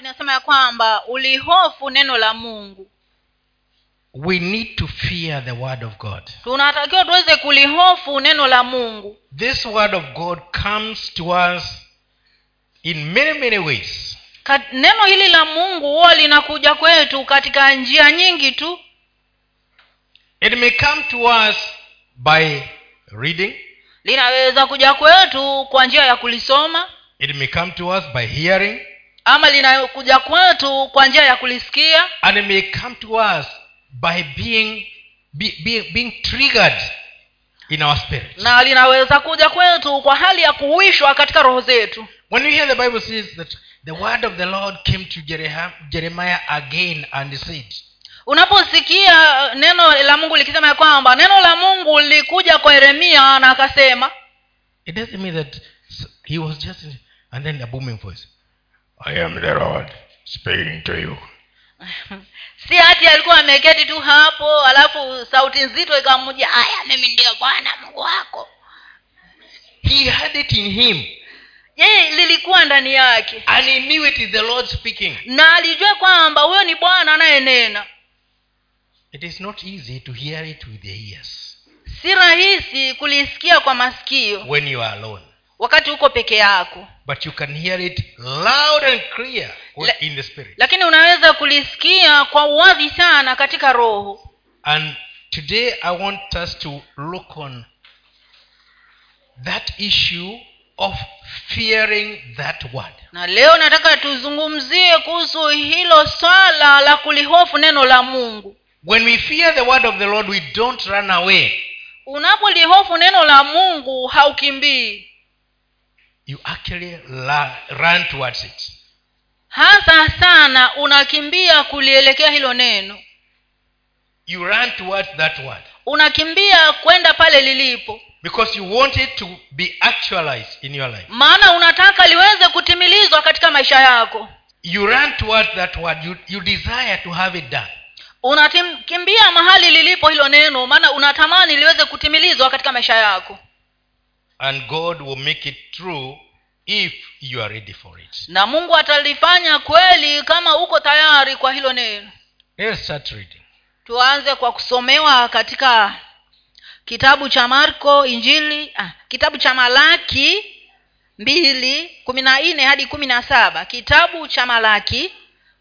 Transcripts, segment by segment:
linasema ya kwamba ulihofu neno la mungu. We need to fear the word of god. Tunatakiwa tuweze kulihofu neno la mungu. This word of god comes to us in many many ways. Kat, neno hili la mungu huwa linakuja kwetu katika njia nyingi tu. It may come to us by reading. Linaweza kuja kwetu kwa njia ya kulisoma. It may come to us by hearing ama linakuja kwetu kwa njia ya kulisikia? And it may come to us by being be, be, being triggered in our spirit. Na linaweza kuja kwetu kwa hali ya kuwishwa katika roho zetu. When you hear the bible says that the word of the lord came to jeremiah again and said unaposikia neno la mungu likisema ya kwamba neno la mungu lilikuja kwa yeremia na akasema it doesn't mean that he was just and then a booming voice i am the lord speaking to you. Si hati alikuwa ameketi tu hapo alafu sauti nzito ikamja haya mimi ndiyo bwana mungu wako. He had it in him. Yeye lilikuwa ndani yake? And he knew it is the lord speaking. Na alijua kwamba huyo ni bwana anayenena. It is not easy to hear it with the ears. Si rahisi kulisikia kwa masikio. When you are alone wakati uko peke yako. But you can hear it loud and clear La, in the spirit. lakini unaweza kulisikia kwa uwazi sana katika roho. And today i want us to look on that issue of fearing that word. Na leo nataka tuzungumzie kuhusu hilo swala la kulihofu neno la mungu. When we fear the word of the lord we don't run away. Unapolihofu neno la mungu haukimbii you actually la- run towards it. Hasa sana unakimbia kulielekea hilo neno. You run towards that word unakimbia kwenda pale lilipo. Because you want it to be actualized in your life. Maana unataka liweze kutimilizwa katika maisha yako. You run towards that word you, you desire to have it done. Unakimbia mahali lilipo hilo neno maana unatamani liweze kutimilizwa katika maisha yako and god will make it true if you are ready for it. Na mungu atalifanya kweli kama uko tayari kwa hilo neno. Let's start reading. Tuanze kwa kusomewa katika kitabu cha marko injili ah, kitabu cha malaki mbili kumi na nne hadi kumi na saba. Kitabu cha malaki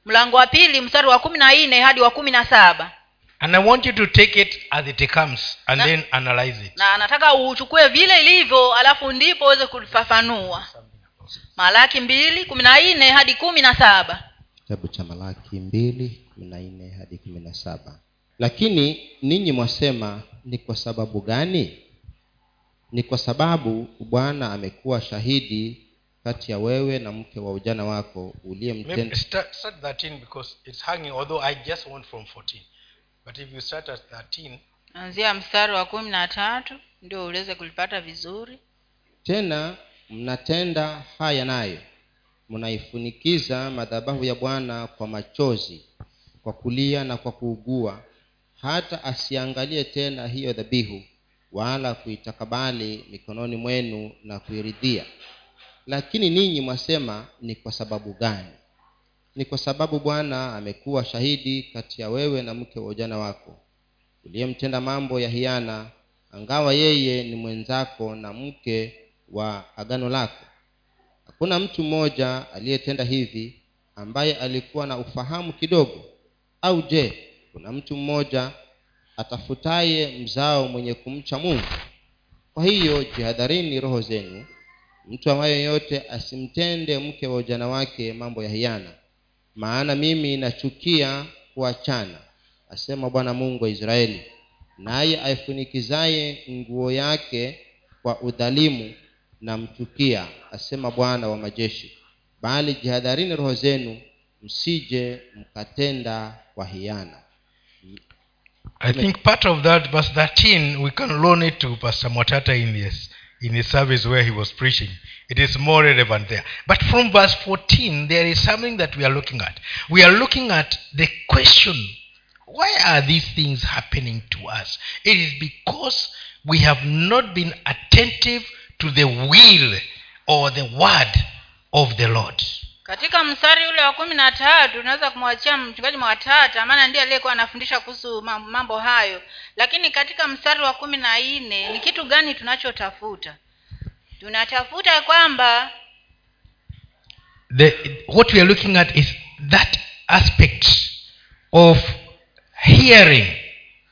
mlango wa pili mstari wa kumi na nne hadi wa kumi na saba and i want you to take it as it comes and Na- then analyze it. na nataka uchukue vile ilivyo alafu ndipo uweze kulifafanua malaki mbili kumi na nne hadi kumi na saba. Kitabu cha malaki mbili kumi na nne hadi kumi na saba. Lakini ninyi mwasema ni kwa sababu gani? Ni kwa sababu bwana amekuwa shahidi kati ya wewe na mke wa ujana wako uliyemtenda start, start 13 because it's hanging although i just want from 14 but if you start at 13 anzia mstari wa kumi na tatu ndio uweze kulipata vizuri. Tena mnatenda haya nayo. Mnaifunikiza madhabahu ya bwana kwa machozi kwa kulia na kwa kuugua. Hata asiangalie tena hiyo dhabihu wala kuitakabali mikononi mwenu na kuiridhia. Lakini ninyi mwasema ni kwa sababu gani ni kwa sababu bwana amekuwa shahidi kati ya wewe na mke wa ujana wako uliyemtenda mambo ya hiana angawa yeye ni mwenzako na mke wa agano lako. Hakuna mtu mmoja aliyetenda hivi ambaye alikuwa na ufahamu kidogo. Au je kuna mtu mmoja atafutaye mzao mwenye kumcha mungu? Kwa hiyo jihadharini roho zenu mtu ambaye yoyote asimtende mke wa ujana wake mambo ya hiana maana mimi nachukia kuachana asema bwana mungu wa israeli. Naye aifunikizaye nguo yake kwa udhalimu na mchukia asema bwana wa majeshi. Bali jihadharini roho zenu msije mkatenda kwa hiana i think part of that verse 13 we can loan it to pastor motata in this in his service where he was preaching. It is more relevant there. But from verse 14 there is something that we are looking at. We are looking at the question why are these things happening to us? It is because we have not been attentive to the will or the word of the lord katika mstari ule wa kumi na tatu unaweza kumwachia mchungaji mwatata maana ndiye aliyekuwa anafundisha kuhusu mambo hayo. Lakini katika mstari wa kumi na nne ni kitu gani tunachotafuta? Tunatafuta kwamba the, what we are looking at is that aspect of hearing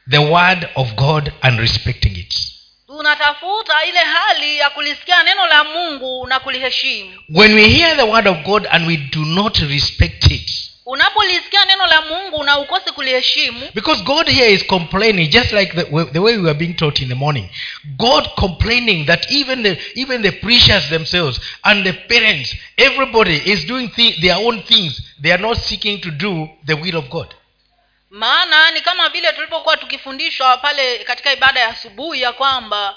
the word of god and respecting it tunatafuta ile hali ya kulisikia neno la mungu na kuliheshimu. When we hear the word of god and we do not respect it unapolisikia neno la mungu na ukose kuliheshimu because god here is complaining just like the, the way we are being taught in the morning. God complaining that even the even the preachers themselves and the parents everybody is doing thi- their own things. They are not seeking to do the will of god maana ni kama vile tulipokuwa tukifundishwa pale katika ibada ya asubuhi ya kwamba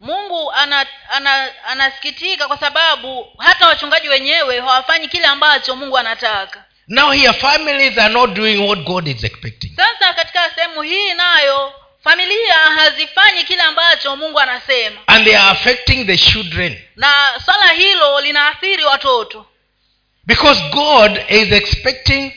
mungu ana, ana, anasikitika kwa sababu hata wachungaji wenyewe hawafanyi kile ambacho mungu anataka. Now here families are not doing what god is expecting. Sasa katika sehemu hii nayo familia hazifanyi kile ambacho mungu anasema. And they are affecting the children. Na swala hilo linaathiri watoto. Because god is expecting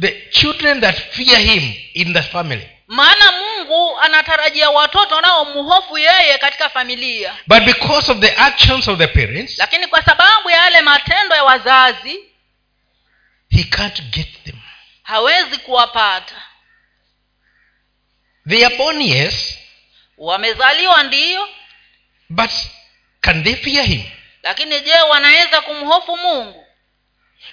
the children that fear him in the family. Maana mungu anatarajia watoto wanaomhofu yeye katika familia. But because of the actions of the parents lakini kwa sababu ya yale matendo ya wazazi he can't get them. hawezi kuwapata. They are born yes wamezaliwa ndiyo but can they fear him? Lakini je wanaweza kumhofu mungu?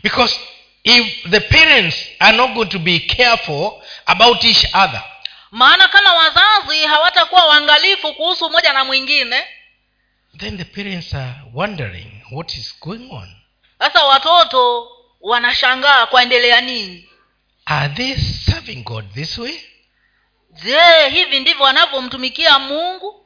Because if the parents are not going to be careful about each other. Maana kama wazazi hawatakuwa waangalifu kuhusu mmoja na mwingine. Then the parents are wondering what is going on. Sasa watoto wanashangaa kwaendelea nini? Are they serving god this way? Je hivi ndivyo wanavyomtumikia mungu?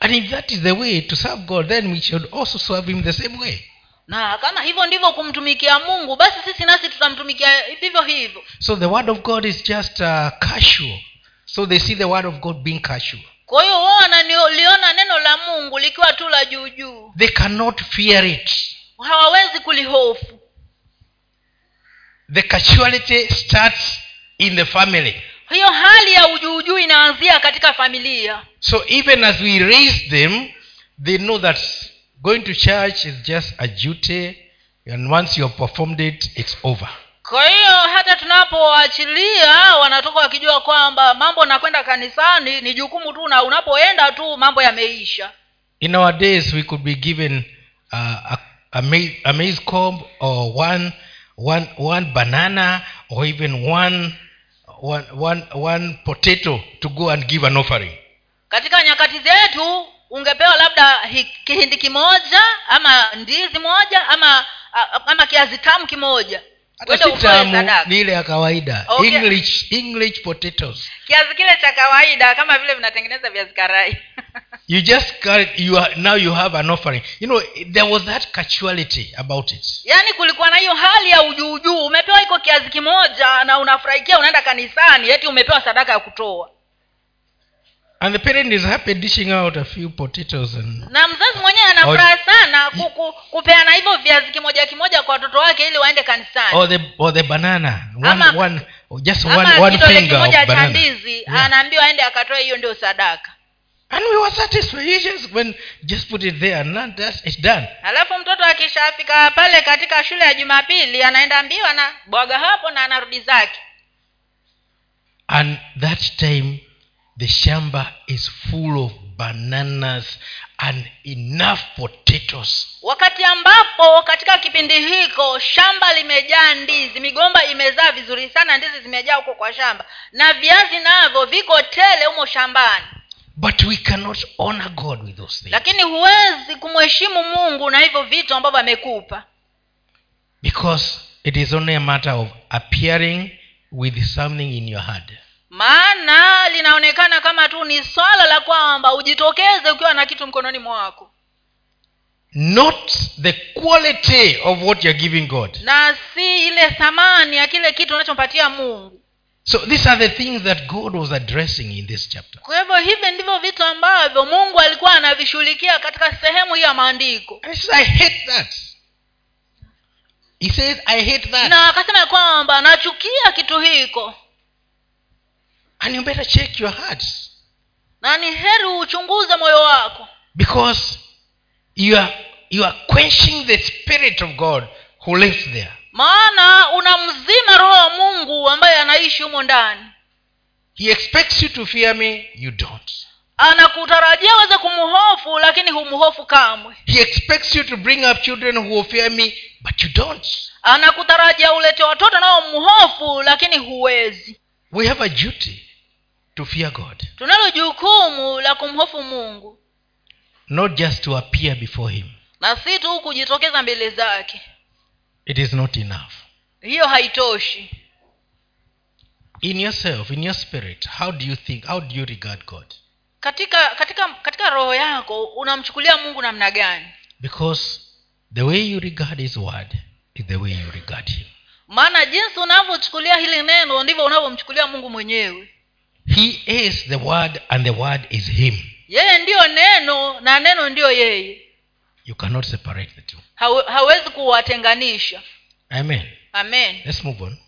And if that is the way to serve god then we should also serve him the same way na kama hivyo ndivyo kumtumikia mungu basi sisi nasi tutamtumikia vivyo hivyo. So the word of god is just uh, casual. So they see the word of god being casual. Kwa hiyo wao wanaliona neno la mungu likiwa tu la juu juu. They cannot fear it. Hawawezi kulihofu. The casuality starts in the family. Hiyo hali ya ujuujuu inaanzia katika familia. So even as we raise them they know that going to church is just a duty and once you have performed it it's over. Kwa hiyo hata tunapoachilia wanatoka wakijua kwamba mambo nakwenda kanisani ni jukumu tu na unapoenda tu mambo yameisha. In our days we could be given uh, a, a, maize, a maize cob or one, one, one banana or even one, one, one, one potato to go and give an offering. Katika nyakati zetu ungepewa labda kihindi kimoja ama ndizi moja ama ama kiazi tamu kimoja. Tamu ni ile ya kawaida. Okay. english english potatoes. Kiazi kile cha kawaida kama vile vinatengeneza viazi karai. You just carry, you are, now you have an offering. You know there was that casuality about it. Yaani kulikuwa na hiyo hali ya ujuujuu umepewa iko kiazi kimoja na unafurahikia unaenda kanisani eti umepewa sadaka ya kutoa and the parent is happy dishing out a few potatoes and na mzazi mwenyewe anafuraha sana ku, ku, kupeana hivyo viazi kimoja kimoja kwa watoto wake ili waende kanisani. Or the or the banana. One, Ama- one just ama one, one kidole kimoja cha ndizi Yeah. anaambiwa aende akatoe hiyo ndio sadaka. And we were satisfied. When just put it there and not that it's done. Alafu mtoto akishafika pale katika shule ya jumapili anaenda mbio na bwaga hapo na anarudi zake. And that time the shamba is full of bananas and enough potatoes. Wakati ambapo katika kipindi hiko shamba limejaa ndizi migomba imezaa vizuri sana ndizi zimejaa huko kwa shamba na viazi navyo viko tele humo shambani. But we cannot honor god with those things. Lakini huwezi kumheshimu mungu na hivyo vitu ambavyo amekupa. Because it is only a matter of appearing with something in your heart maana linaonekana kama tu ni swala la kwamba ujitokeze ukiwa na kitu mkononi mwako. Not the quality of what you're giving god. Na si ile thamani ya kile kitu unachompatia mungu. So these are the things that god was addressing in this chapter. Kwa hivyo hivi ndivyo vitu ambavyo mungu alikuwa anavishughulikia katika sehemu hii ya maandiko. He says, i hate that. He says i hate that. Na akasema kwamba nachukia kitu hiko and you better check your heart. Na ni heri uchunguze moyo wako. Because you are you are quenching the spirit of god who lives there. Maana unamzima roho wa mungu ambaye anaishi humo ndani. He expects you to fear me you don't. Anakutarajia uweze kumhofu lakini humhofu kamwe. He expects you to bring up children who fear me but you don't. Anakutarajia ulete watoto nao mhofu lakini huwezi. We have a duty to fear god. Tunalo jukumu la kumhofu mungu. Not just to appear before him. Na si tu kujitokeza mbele zake. It is not enough. Hiyo haitoshi. In yourself in your spirit how do you think how do you regard god? Katika katika katika roho yako unamchukulia mungu namna gani? Because the way you regard his word is the way you regard him. Maana jinsi unavyochukulia hili neno ndivyo unavyomchukulia mungu mwenyewe he is the word and the word is him. Yeye ndiyo neno na neno ndiyo yeye. You cannot separate the two. Hawe, hawezi kuwatenganisha. Amen. Amen. Let's move on.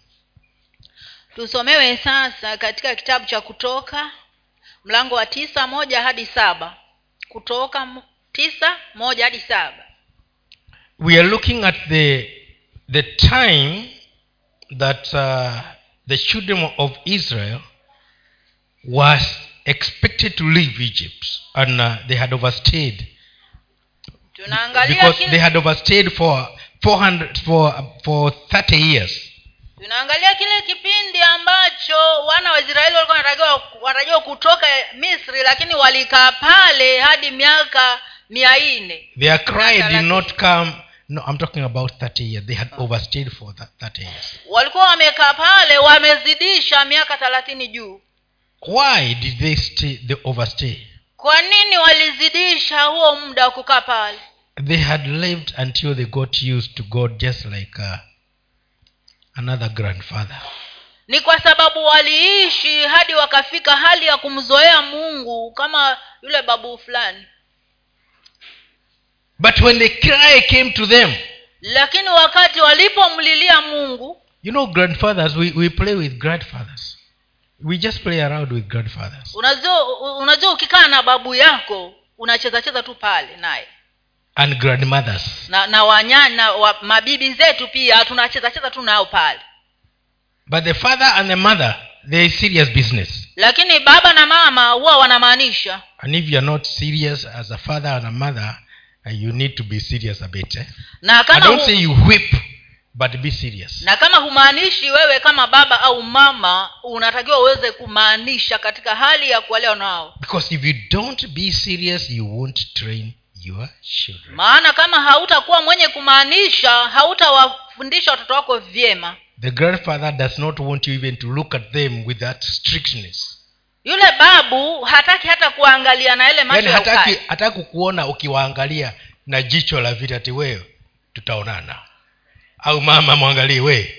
Tusomewe sasa katika kitabu cha kutoka mlango wa tisa moja hadi saba. Kutoka tisa moja hadi saba. We are looking at the the time that uh, the children of israel was expected to leave egypt and uh, they had overstayed. Because they had overstayed for 400 for for 30 years. Tunaangalia kile kipindi ambacho wana wa israeli walikuwa wanatakiwa kutoka misri lakini walikaa pale hadi miaka mia nne. Their cry did not come no i'm talking about 30 years. They had overstayed for 30 years. Walikuwa wamekaa pale wamezidisha miaka thelathini juu why did they stay they overstay? Kwa nini walizidisha huo muda wa kukaa pale? They had lived until they got used to god just like uh, another grandfather. Ni kwa sababu waliishi hadi wakafika hali ya kumzoea mungu kama yule babu fulani. But when the cry came to them lakini wakati walipomlilia mungu you know grandfathers we, we play with grandfathers we just play around with grandfathers unajua unajua ukikaa na babu yako unacheza cheza tu pale naye. And grandmothers. Na na wanyana wa, mabibi zetu pia tunacheza cheza tu nao pale. But the father and the mother they serious business. Lakini baba na mama huwa wanamaanisha. And if you are not serious as a father and a mother you need to be serious a bit eh? na i don't say you whip but be serious. Na kama humaanishi wewe kama baba au mama unatakiwa uweze kumaanisha katika hali ya kuwalea nao. Because if you don't be serious you won't train your children. Maana kama hautakuwa mwenye kumaanisha hautawafundisha watoto wako vyema. The grandfather does not want you even to look at them with that strictness. Yule babu hataki hata kuangalia na ile macho yani hataki hataki kukuona ukiwaangalia na jicho la vita ti wewe tutaonana au mama mwangalie we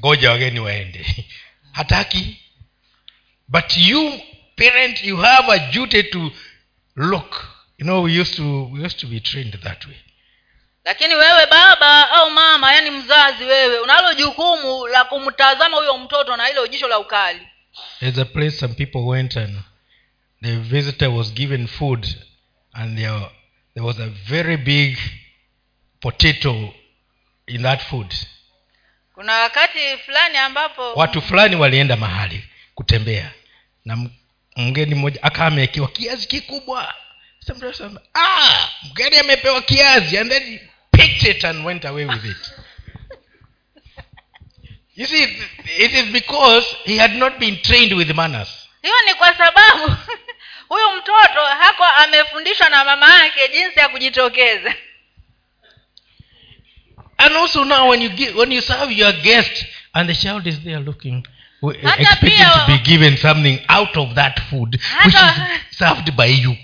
ngoja wageni waende. Hataki. But you parent you have a duty to look. You know we used to we used to be trained that way. Lakini wewe baba au mama yani mzazi wewe unalo jukumu la kumtazama huyo mtoto na hilo jicho la ukali. There's a place some people went and the visitor was given food and there, there was a very big potato in that food. Kuna wakati fulani ambapo watu fulani walienda mahali kutembea na mgeni mmoja akawa amewekewa kiazi kikubwa. Ah mgeni amepewa kiazi and then he picked it and went away with it. You see it is because he had not been trained with manners. Hiyo ni kwa sababu huyu mtoto hako amefundishwa na mama yake jinsi ya kujitokeza and also now when you give, when you serve your guest and the child is there looking expecting to be given something out of that food which is served by you.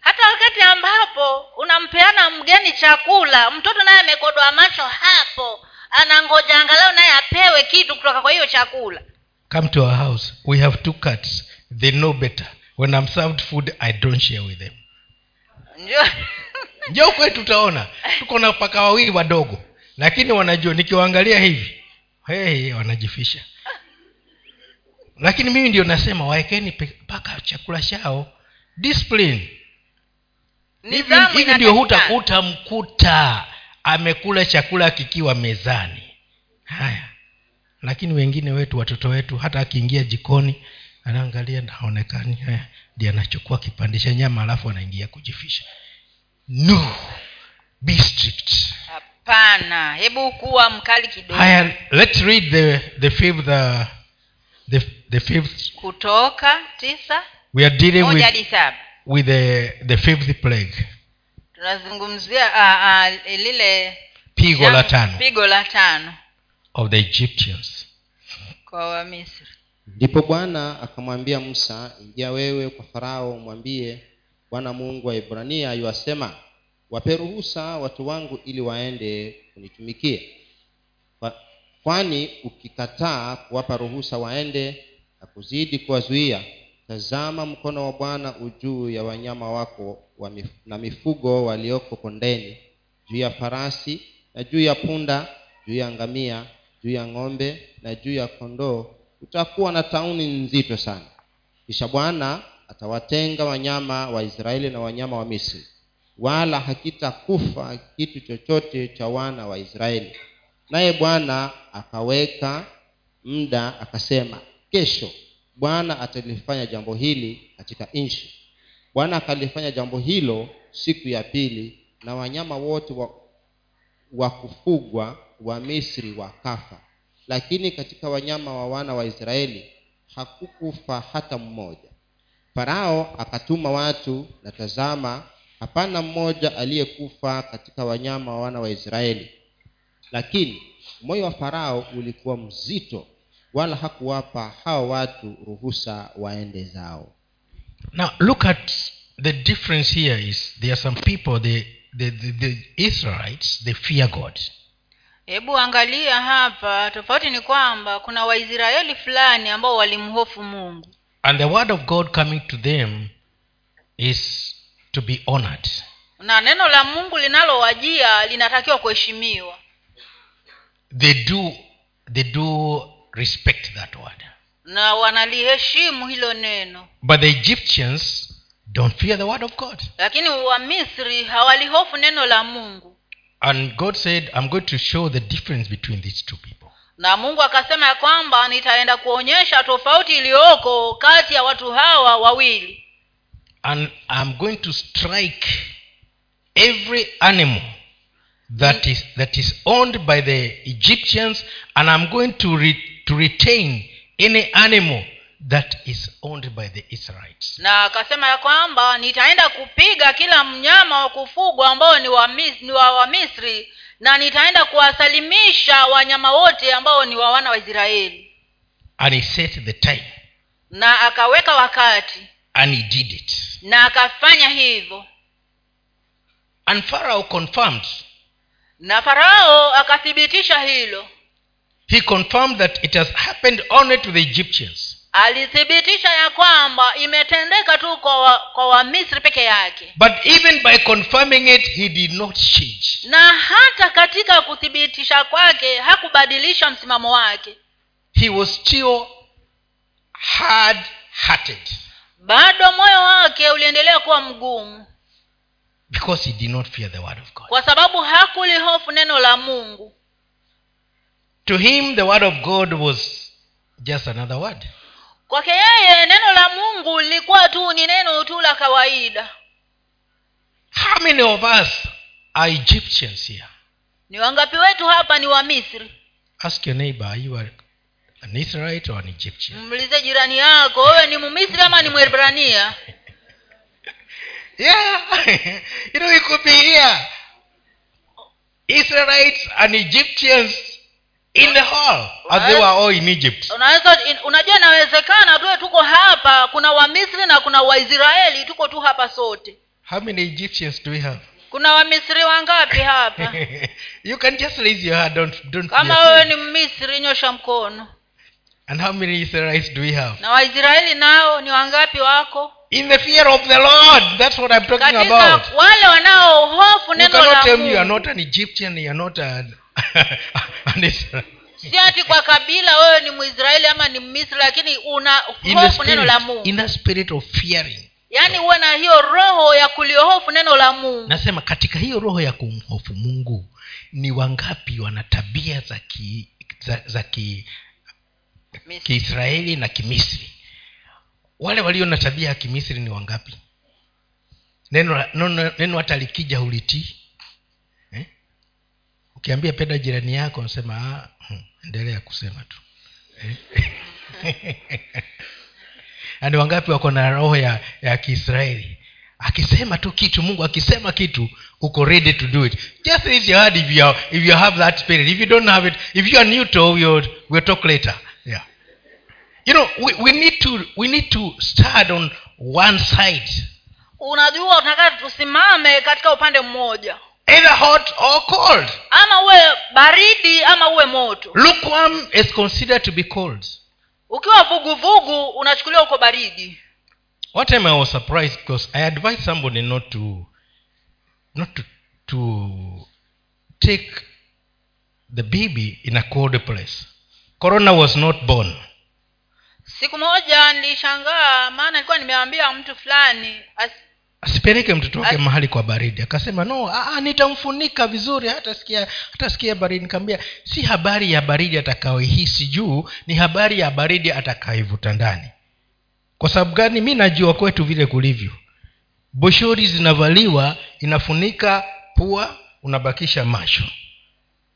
Hata wakati ambapo unampeana mgeni chakula mtoto naye amekodoa macho hapo anangoja angalau naye apewe kitu kutoka kwa hiyo chakula. Come to our house. We have two cats. They know better. When i'm served food i don't share with them ndio kwetu utaona tuko na paka wawili wadogo. Lakini wanajua nikiwaangalia hivi hey, wanajifisha. Lakini mimi ndio nasema waekeni paka chakula chao. Discipline. Hivi ndio huta- utamkuta amekula chakula kikiwa mezani. Haya. Lakini wengine wetu watoto wetu hata akiingia jikoni anaangalia naonekani haya. Ndi anachukua kipande cha nyama alafu anaingia kujifisha no. Be strict. Hapana. Hebu kuwa mkali kidogo. Let's read the, the fifth uh, the, the fifth. Kutoka tisa we are dealing with, with the, the fifth plague. Tunazungumzia uh, uh, lile pigo la tano. pigo la tano. Of the egyptians. Kwa wamisri. Ndipo bwana akamwambia musa ingia wewe kwa farao mwambie bwana mungu wa ibrania yuwasema wape ruhusa watu wangu ili waende kunitumikie kwani ukikataa kuwapa ruhusa waende na kuzidi kuwazuia tazama mkono wa bwana ujuu ya wanyama wako wa mif- na mifugo walioko kondeni juu ya farasi na juu ya punda juu ya ngamia juu ya ng'ombe na juu ya kondoo. Utakuwa na tauni nzito sana. Kisha bwana atawatenga wanyama wa israeli na wanyama wa misri. Wala hakitakufa kitu chochote cha wana wa israeli. Naye bwana akaweka muda akasema kesho bwana atalifanya jambo hili katika nchi. Bwana akalifanya jambo hilo siku ya pili na wanyama wote wa, wa kufugwa wa misri wakafa. Lakini katika wanyama wa wana wa israeli hakukufa hata mmoja farao akatuma watu na tazama hapana mmoja aliyekufa katika wanyama wa wana wa israeli. Lakini moyo wa farao ulikuwa mzito wala hakuwapa hao watu ruhusa waende zao. Now look at the difference here is there are some people the, the, the, the israelites they fear god. Hebu angalia hapa tofauti ni kwamba kuna waisraeli fulani ambao walimhofu mungu and the word of god coming to them is to be honored. Na neno la mungu linalowajia linatakiwa kuheshimiwa. They do they do respect that word. Na wanaliheshimu hilo neno. But the egyptians don't fear the word of god. Lakini wamisri hawalihofu neno la mungu. And god said i'm going to show the difference between these two people na mungu akasema ya kwamba nitaenda kuonyesha tofauti iliyoko kati ya watu hawa wawili. And i'm going to strike every animal that is that is owned by the egyptians and i'm going to re, to retain any animal that is owned by the israelites. Na akasema ya kwamba nitaenda kupiga kila mnyama wa kufugwa ambao ni wa, ni wa wamisri na nitaenda kuwasalimisha wanyama wote ambao ni wa wana wa israeli. And he set the time. Na akaweka wakati. And he did it. Na akafanya hivyo. And pharaoh confirmed. Na farao akathibitisha hilo. He confirmed that it has happened only to the egyptians alithibitisha ya kwamba imetendeka tu kwa wa, kwa wamisri peke yake. But even by confirming it he did not change. Na hata katika kuthibitisha kwake hakubadilisha msimamo wake. He was still hard hearted bado moyo wake uliendelea kuwa mgumu. Because he did not fear the word of god. Kwa sababu hakulihofu neno la mungu. To him the word of god was just another word kwake yeye neno la mungu lilikuwa tu ni neno tu la kawaida. How many of us are egyptians here? Ni wangapi wetu hapa ni wa misri? Ask your neighbor are you an israelite or an egyptian? Muulize jirani yako wewe ni mumisri ama ni mwebrania? Yeah you know we could be here. Israelites and egyptians in the hall as they were all in egypt. Unaweza unajua inawezekana tuwe tuko hapa kuna wamisri na kuna waisraeli tuko tu hapa sote. How many egyptians do we have? Kuna wamisri wangapi hapa? You can just raise your hand don't don't kama wewe ni mmisri nyosha mkono. And how many israelites do we have? Na waisraeli nao ni wangapi wako? In the fear of the lord that's what i'm talking katika about. wale wanaohofu neno la tell me you are not an egyptian you are not it's, si ati kwa kabila wewe ni mwisraeli ama ni misri lakini una hofu neno la mungu. in the spirit of fearing. Yaani uwe na hiyo roho ya kuliohofu neno la mungu. Nasema katika hiyo roho ya kumhofu mungu ni wangapi wana tabia za ki, za, za ki, kiisraeli na kimisri? Wale walio na tabia ya kimisri ni wangapi? Neno neno neno hata likija hulitii? Ukiambia penda jirani yako nasema "Ah, hmm, endelea kusema tu. Eh? ni wangapi wako na roho ya, ya kiisraeli? Akisema tu kitu mungu akisema kitu uko ready to do it. Just raise your hand if you, if you have that spirit. If you don't have it if you are neutral we'll, we'll talk later. Yeah. You know we, we need to we need to start on one side. Unajua tunataka tusimame katika upande mmoja either hot or cold. Ama uwe baridi ama uwe moto. Lukewarm is considered to be cold. Ukiwa vuguvugu unachukuliwa uko baridi. One time i was surprised because i advised somebody not to not to, to take the baby in a cold place. Corona was not born. Siku moja nilishangaa maana nilikuwa nimeambia mtu fulani as, asipeleke mtoto wake As- mahali kwa baridi. Akasema no aa, nitamfunika vizuri hata sikia hata sikia baridi. Nikaambia si habari ya baridi atakayoihisi juu ni habari ya baridi atakayoivuta ndani. Kwa sababu gani? Mi najua kwetu vile kulivyo. Boshori zinavaliwa inafunika pua unabakisha macho.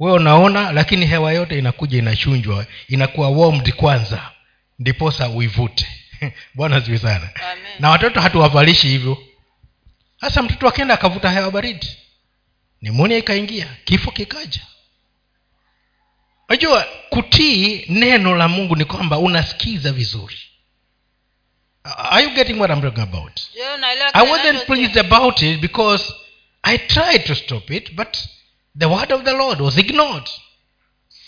We unaona lakini hewa yote inakuja inachunjwa inakuwa warmed kwanza ndiposa uivute. Bwana ziwi sana. Amen. na watoto hatuwavalishi hivyo sasa mtoto akenda akavuta hewa baridi nimonia ikaingia kifo kikaja. Unajua kutii neno la mungu ni kwamba unasikiza vizuri. Are you getting what I'm talking about? I wasn't pleased about it because i tried to stop it but the word of the lord was ignored.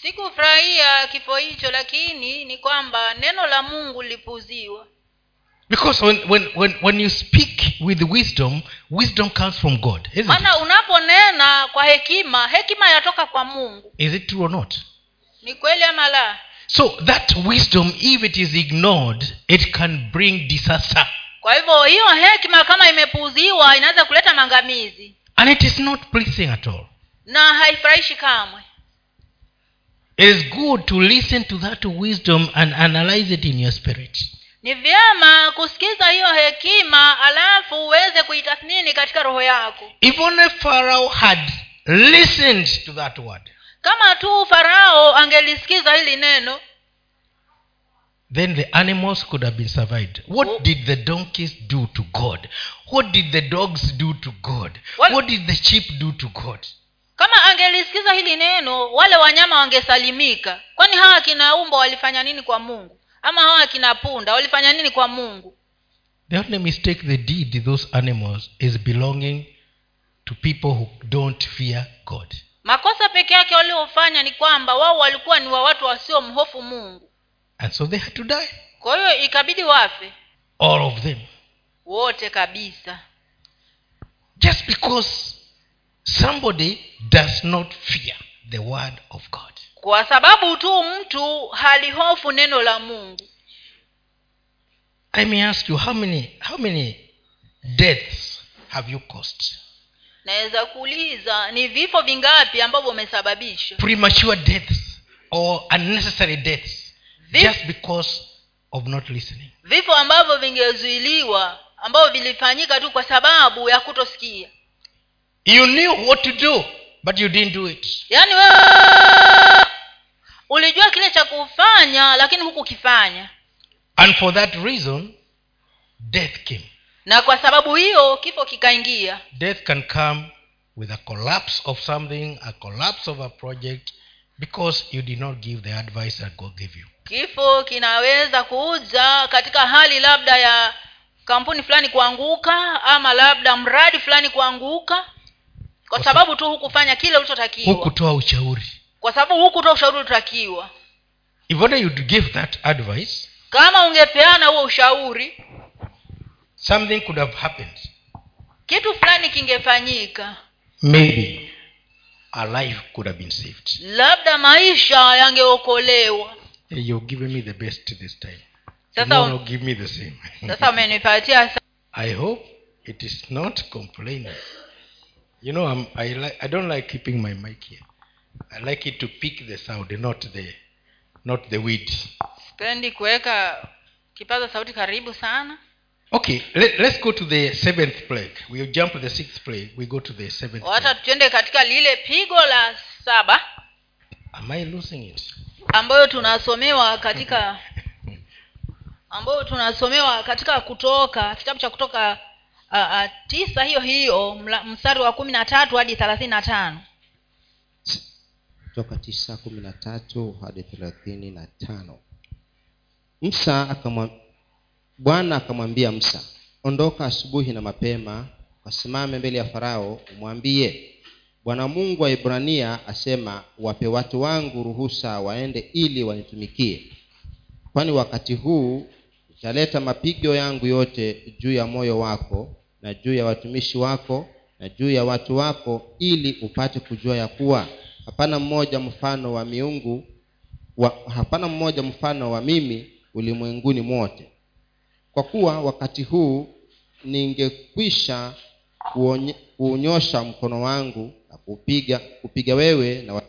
Sikufurahia kifo hicho lakini ni kwamba neno la mungu lipuziwa because when, when, when, when you speak with wisdom wisdom comes from god maana unaponena kwa hekima hekima yatoka kwa mungu. Is it true or not? Ni kweli ama la? So that wisdom if it is ignored it can bring disaster. Kwa hivyo hiyo hekima kama imepuuziwa inaweza kuleta mangamizi and it is not pleasing at all. Na haifurahishi kamwe. It is good to listen to that wisdom and analyze it in your spirit ni vyema kusikiza hiyo hekima alafu uweze kuitathmini katika roho yako. Even if pharaoh had listened to that word kama tu farao angelisikiza hili neno then the animals could have been survived. What Oh. did the donkeys do to god? What did the dogs do to god? What- what did the sheep do to god? kama angelisikiza hili neno wale wanyama wangesalimika. Kwani hawa akina umbo walifanya nini kwa mungu ama hawa akina punda walifanya nini kwa mungu? The only mistake they did those animals is belonging to people who don't fear god. Makosa peke yake waliofanya ni kwamba wao walikuwa ni wa watu wasiomhofu mungu. And so they had to die. Kwa hiyo ikabidi wafe. All of them. Wote kabisa. Just because somebody does not fear the word of god kwa sababu tu mtu halihofu neno la mungu. I may ask you how many how many deaths have you caused? Naweza kuuliza ni vifo vingapi ambavyo umesababisha? Premature deaths or unnecessary deaths Vif- just because of not listening. Vifo ambavyo vingezuiliwa ambavyo vilifanyika tu kwa sababu ya kutosikia. You knew what to do but you didn't do it. Yani wewe ulijua kile cha kufanya lakini hukukifanya. And for that reason death came. Na kwa sababu hiyo kifo kikaingia. Death can come with a collapse of something a collapse of a project because you did not give the advice that god gave you. Kifo kinaweza kuja katika hali labda ya kampuni fulani kuanguka ama labda mradi fulani kuanguka. Kwa sababu tu hukufanya kile ulichotakiwa. Hukutoa ushauri kwa sababu hukutoa ushauri uliotakiwa if only you'd give that advice kama ungepeana huo ushauri something could have happened. kitu fulani kingefanyika. Maybe a life could have been saved. Labda maisha yangeokolewa. Hey, you're giving me the best this time. Sasa no, no, give me the same. Sasa umenipatia i hope it is not complaining. You know I'm, I, li- I don't like keeping my mic here i like it to pick the sound not the not the weed. Sipendi kuweka kipaza sauti karibu sana. Okay let, let's go to the seventh plague. We'll jump to the sixth plague. We go to the seventh hata tuende katika lile pigo la saba. Am i losing it? Ambayo tunasomewa katika ambayo tunasomewa katika kutoka kitabu cha kutoka uh, uh, tisa hiyo hiyo mstari wa kumi na tatu hadi thelathini na tano toka tisa kumi na tatu hadi thelathini na tano. Msa bwana akamwambia msa ondoka asubuhi na mapema wasimame mbele ya farao umwambie bwana mungu wa ibrania asema wape watu wangu ruhusa waende ili wanitumikie. Kwani wakati huu nitaleta mapigo yangu yote juu ya moyo wako na juu ya watumishi wako na juu ya watu wako ili upate kujua ya kuwa hapana mmoja mfano wa miungu wa, hapana mmoja mfano wa mimi ulimwenguni mwote. Kwa kuwa wakati huu ningekwisha kuunyosha mkono wangu na kupiga kupiga wewe na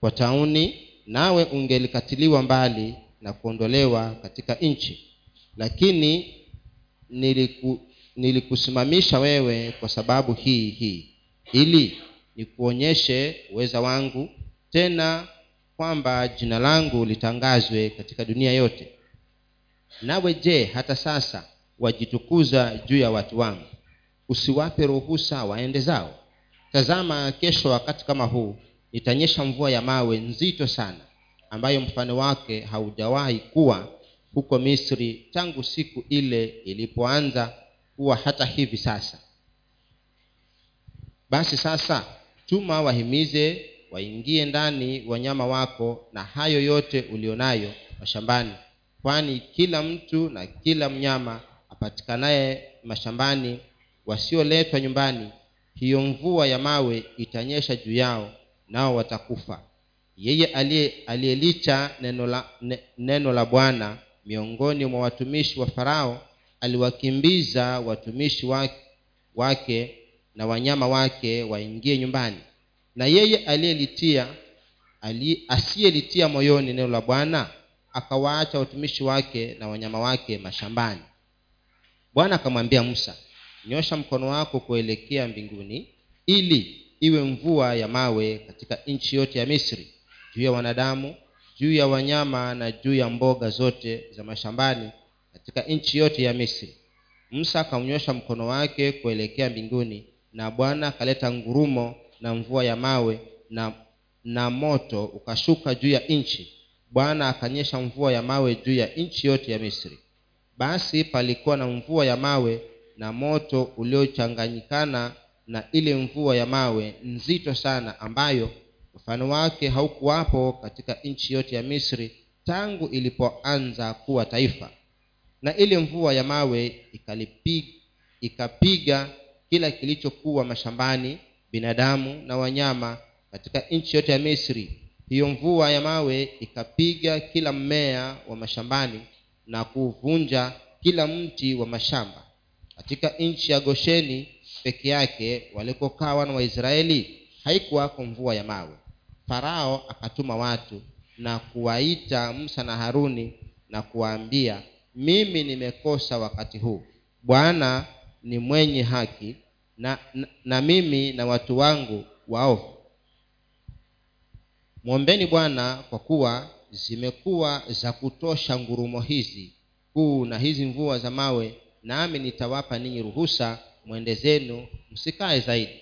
kwa tauni nawe ungelikatiliwa mbali na kuondolewa katika nchi. Lakini niliku, nilikusimamisha wewe kwa sababu hii hii. Ili nikuonyeshe uweza wangu tena kwamba jina langu litangazwe katika dunia yote. Nawe je hata sasa wajitukuza juu ya watu wangu? Usiwape ruhusa waende zao. Tazama kesho wakati kama huu nitanyesha mvua ya mawe nzito sana ambayo mfano wake haujawahi kuwa huko misri tangu siku ile ilipoanza kuwa hata hivi sasa. Basi sasa tuma wahimize waingie ndani wanyama wako na hayo yote ulionayo mashambani. Kwani kila mtu na kila mnyama apatikanaye mashambani wasioletwa nyumbani hiyo mvua ya mawe itanyesha juu yao nao watakufa. Yeye aliyelicha neno la, ne, neno la bwana miongoni mwa watumishi wa farao aliwakimbiza watumishi wake, wake na wanyama wake waingie nyumbani. Na yeye aliyelitia asiyelitia moyoni neno la bwana akawaacha watumishi wake na wanyama wake mashambani. Bwana akamwambia musa nyosha mkono wako kuelekea mbinguni ili iwe mvua ya mawe katika nchi yote ya misri juu ya wanadamu juu ya wanyama na juu ya mboga zote za mashambani katika nchi yote ya misri. Musa akamnyosha mkono wake kuelekea mbinguni na bwana akaleta ngurumo na mvua ya mawe na, na moto ukashuka juu ya nchi. Bwana akanyesha mvua ya mawe juu ya nchi yote ya misri. Basi palikuwa na mvua ya mawe na moto uliochanganyikana na ile mvua ya mawe nzito sana ambayo mfano wake haukuwapo katika nchi yote ya misri tangu ilipoanza kuwa taifa. Na ile mvua ya mawe ikapiga kila kilichokuwa mashambani binadamu na wanyama katika nchi yote ya misri hiyo mvua ya mawe ikapiga kila mmea wa mashambani na kuvunja kila mti wa mashamba. Katika nchi ya gosheni peke yake walikokaa wana waisraeli haikuwako mvua ya mawe. Farao akatuma watu na kuwaita musa na haruni na kuwaambia mimi nimekosa wakati huu. Bwana ni mwenye haki na, na, mimi na watu wangu waovu. Mwombeni bwana kwa kuwa zimekuwa za kutosha ngurumo hizi kuu na hizi mvua za mawe nami nitawapa ninyi ruhusa mwende zenu msikae zaidi.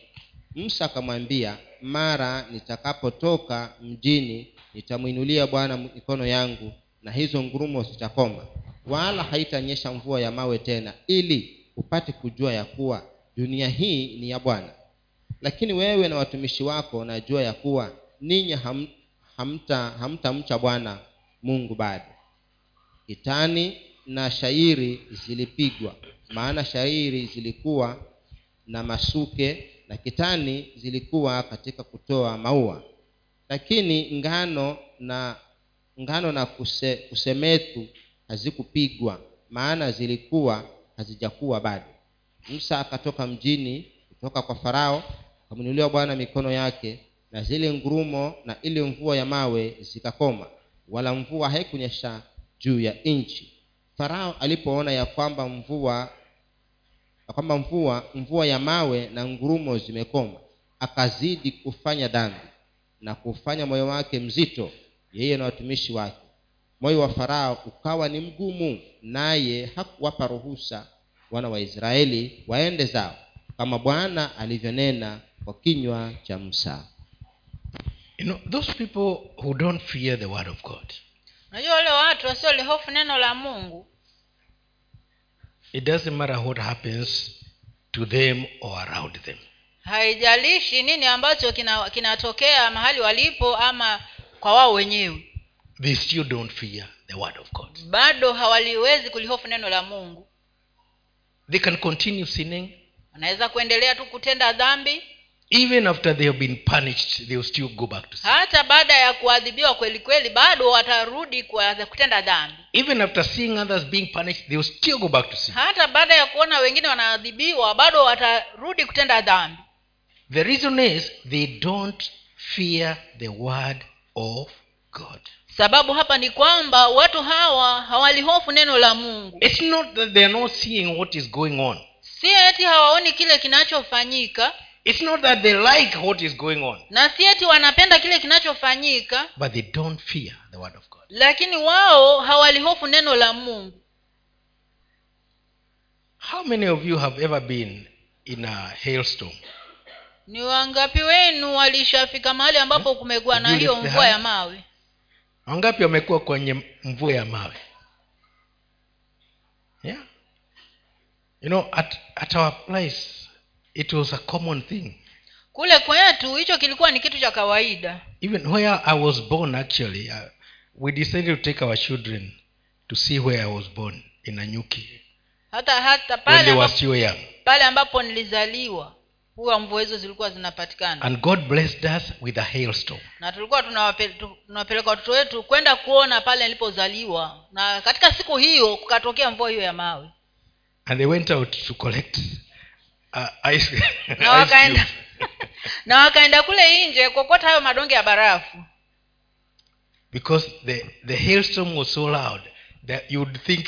Musa akamwambia mara nitakapotoka mjini nitamwinulia bwana mikono yangu na hizo ngurumo zitakoma. Wala haitanyesha mvua ya mawe tena ili upate kujua ya kuwa dunia hii ni ya bwana. Lakini wewe na watumishi wako najua ya kuwa ninyi ham, hamta hamtamcha bwana mungu bado. Kitani na shairi zilipigwa maana shairi zilikuwa na masuke na kitani zilikuwa katika kutoa maua. Lakini ngano na ngano na kuse, kusemetu hazikupigwa maana zilikuwa hazijakuwa bado musa akatoka mjini kutoka kwa farao akamwinuliwa bwana mikono yake na zile ngurumo na ile mvua ya mawe zikakoma wala mvua haikunyesha juu ya nchi. Farao alipoona ya kwamba mvua ya kwamba mvua mvua ya mawe na ngurumo zimekoma akazidi kufanya dhambi na kufanya moyo wake mzito yeye na watumishi wake. Moyo wa farao ukawa ni mgumu naye hakuwapa ruhusa wana wa israeli waende zao kama bwana alivyonena kwa kinywa cha musa You know, those people who don't fear the word of God, unajua wale watu wasiolihofu neno la mungu it doesn't matter what happens to them or around them. haijalishi nini ambacho kina- kinatokea mahali walipo ama kwa wao wenyewe They still don't fear the word of God. bado hawaliwezi kulihofu neno la mungu They can continue sinning. wanaweza kuendelea tu kutenda dhambi Even after they have been punished, they will still go back to sin. hata baada ya kuadhibiwa kweli kweli bado watarudi kutenda dhambi Even after seeing others being punished, they will still go back to sin. hata baada ya kuona wengine wanaadhibiwa bado watarudi kutenda dhambi The reason is they don't fear the word of God. Sababu hapa ni kwamba watu hawa hawalihofu neno la mungu. It's not that they are not seeing what is going on. si eti hawaoni kile kinachofanyika. It's not that they like what is going on, na si eti wanapenda kile kinachofanyika. But they don't fear the word of God. lakini wao hawalihofu neno la mungu. How many of you have ever been in a hailstorm? ni wangapi wenu walishafika mahali ambapo kumekuwa na hiyo mvua ya mawe wangapi wamekuwa kwenye mvua ya mawe? Yeah. You know at, at our place it was a common thing. Kule kwetu hicho kilikuwa ni kitu cha kawaida. Even where i was born actually uh, we decided to take our children to see where i was born in anyuki. Hata hata pale ambapo, pale ambapo nilizaliwa huwa mvua hizo zilikuwa zinapatikana. And god blessed us with a hailstorm. Na tulikuwa tunawape- tunawapeleka watoto wetu kwenda kuona pale nilipozaliwa na katika siku hiyo kukatokea mvua hiyo ya mawe. And they went out to collect uh, ice, na wakaenda na wakaenda kule nje kokota hayo madonge ya barafu. Because the, the hailstorm was so loud that you would think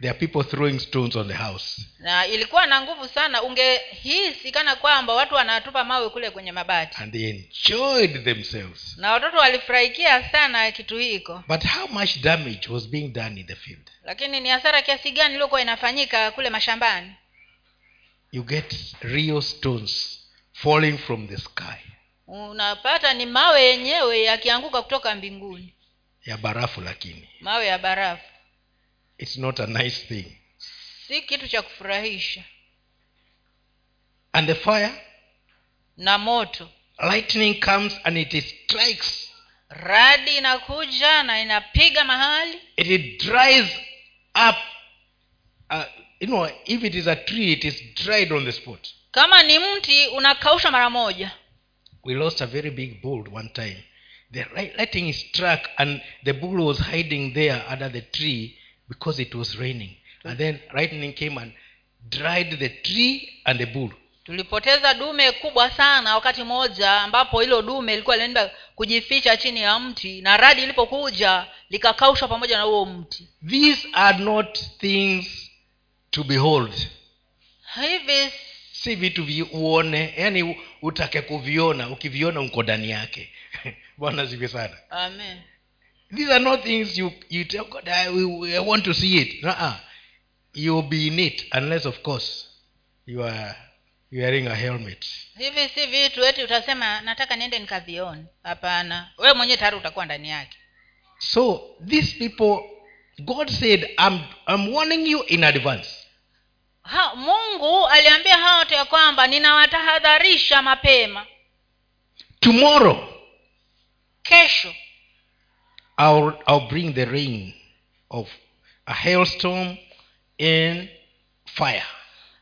there are people throwing stones on the house. Na ilikuwa na nguvu sana. Ungehisi kana kwamba watu wanatupa mawe kule kwenye mabati. And they enjoyed themselves. Na watoto walifurahikia sana kitu hiko. But how much damage was being done in the field? Lakini ni hasara kiasi gani iliyokuwa inafanyika kule mashambani? You get real stones falling from the sky. Unapata ni mawe yenyewe yakianguka kutoka mbinguni. Ya barafu lakini. Mawe ya barafu it's not a nice thing. Si kitu cha kufurahisha. And the fire? Na moto. Lightning comes and it strikes. Radi inakuja na inapiga mahali. It dries up uh, you know if it is a tree it is dried on the spot. Kama ni mti unakausha mara moja. We lost a very big bull one time. The lightning struck and the bull was hiding there under the tree because it was raining. And then lightning came and dried the tree and the bull. Tulipoteza dume kubwa sana wakati mmoja ambapo hilo dume ilikuwa linaenda kujificha chini ya mti na radi ilipokuja likakaushwa pamoja na huo mti. These are not things to behold. Hivi si vitu vi- uone yani utake kuviona ukiviona uko ndani yake. Bwana zive sana. Amen these are not things you, you tell god I, I want to see it. Uh-uh. you'll be in it unless of course you are wearing a helmet. Hivi si vitu eti utasema nataka niende nikavione hapana. Wewe mwenyewe tayari utakuwa ndani yake. So these people god said I'm, i'm warning you in advance. Ha, mungu aliambia hawa watu ya kwamba ninawatahadharisha mapema. Tomorrow kesho I'll, I'll bring the rain of a hailstorm in fire.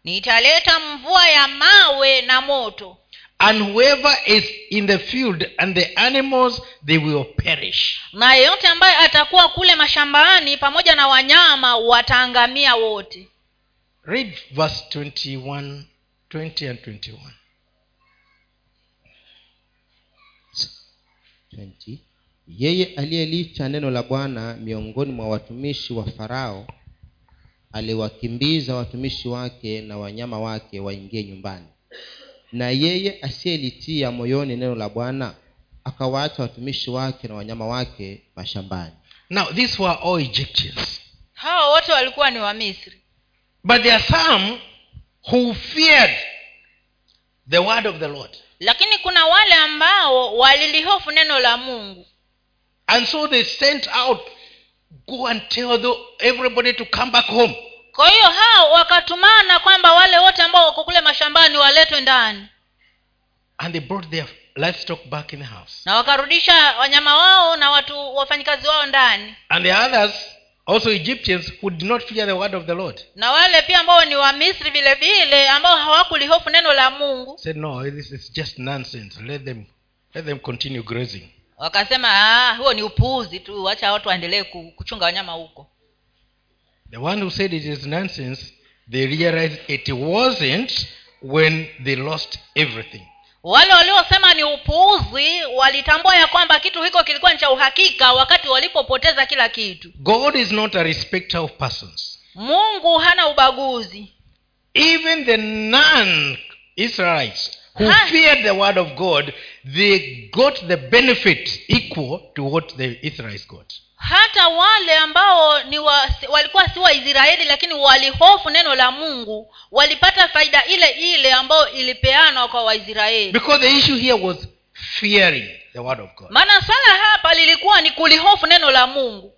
Nitaleta mvua ya mawe na moto. And whoever is in the field and the animals they will perish. Na yeyote ambaye atakuwa kule mashambani pamoja na wanyama wataangamia wote. Read verse 21 20 and 21 20. Yeye aliyelicha neno la bwana miongoni mwa watumishi wa farao aliwakimbiza watumishi wake na wanyama wake waingie nyumbani. Na yeye asiyelitia moyoni neno la bwana akawaacha watumishi wake na wanyama wake mashambani. Now these were all egyptians. Hawa wote walikuwa ni wamisri. But there are some who feared the word of the lord. Lakini kuna wale ambao walilihofu neno la mungu and so they sent out go and tell the, everybody to come back home. Kwa hiyo hao wakatumana kwamba wale wote ambao wako kule mashambani waletwe ndani. And they brought their livestock back in the house. Na wakarudisha wanyama wao na watu wafanyikazi wao ndani. And the others also egyptians who did not fear the word of the lord na wale pia ambao ni wamisri vile vile ambao hawakulihofu neno la mungu said no this is just nonsense. Let them let them continue grazing wakasema "Ah, huo ni upuuzi tu wacha watu waendelee kuchunga wanyama huko. The one who said it is nonsense they realized it wasn't when they lost everything. Wale waliosema ni upuuzi walitambua ya kwamba kitu hiko kilikuwa ni cha uhakika wakati walipopoteza kila kitu. God is not a respecter of persons. Mungu hana ubaguzi. Even the non israelites who ha. feared the word of god they got the benefit equal to what the israelites got. Hata wale ambao ni wa, walikuwa si waisraeli lakini walihofu neno la mungu walipata faida ile ile ambayo ilipeanwa kwa waisraeli. Because the issue here was fearing the word of god. Maana swala hapa lilikuwa ni kulihofu neno la mungu.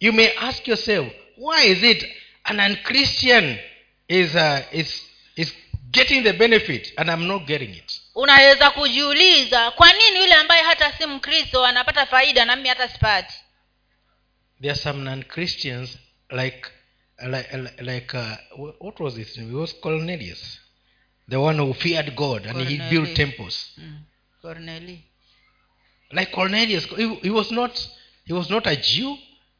You may ask yourself why is it an unchristian is uh, is is getting the benefit and i'm not getting it unaweza kujiuliza kwa nini yule ambaye hata si mkristo anapata faida na mimi hata sipati? There are some non-christians like like like uh, what was his name? It was cornelius the one who feared god and he built temples. Mm. Cornelius. like cornelius he, he was not he was not a jew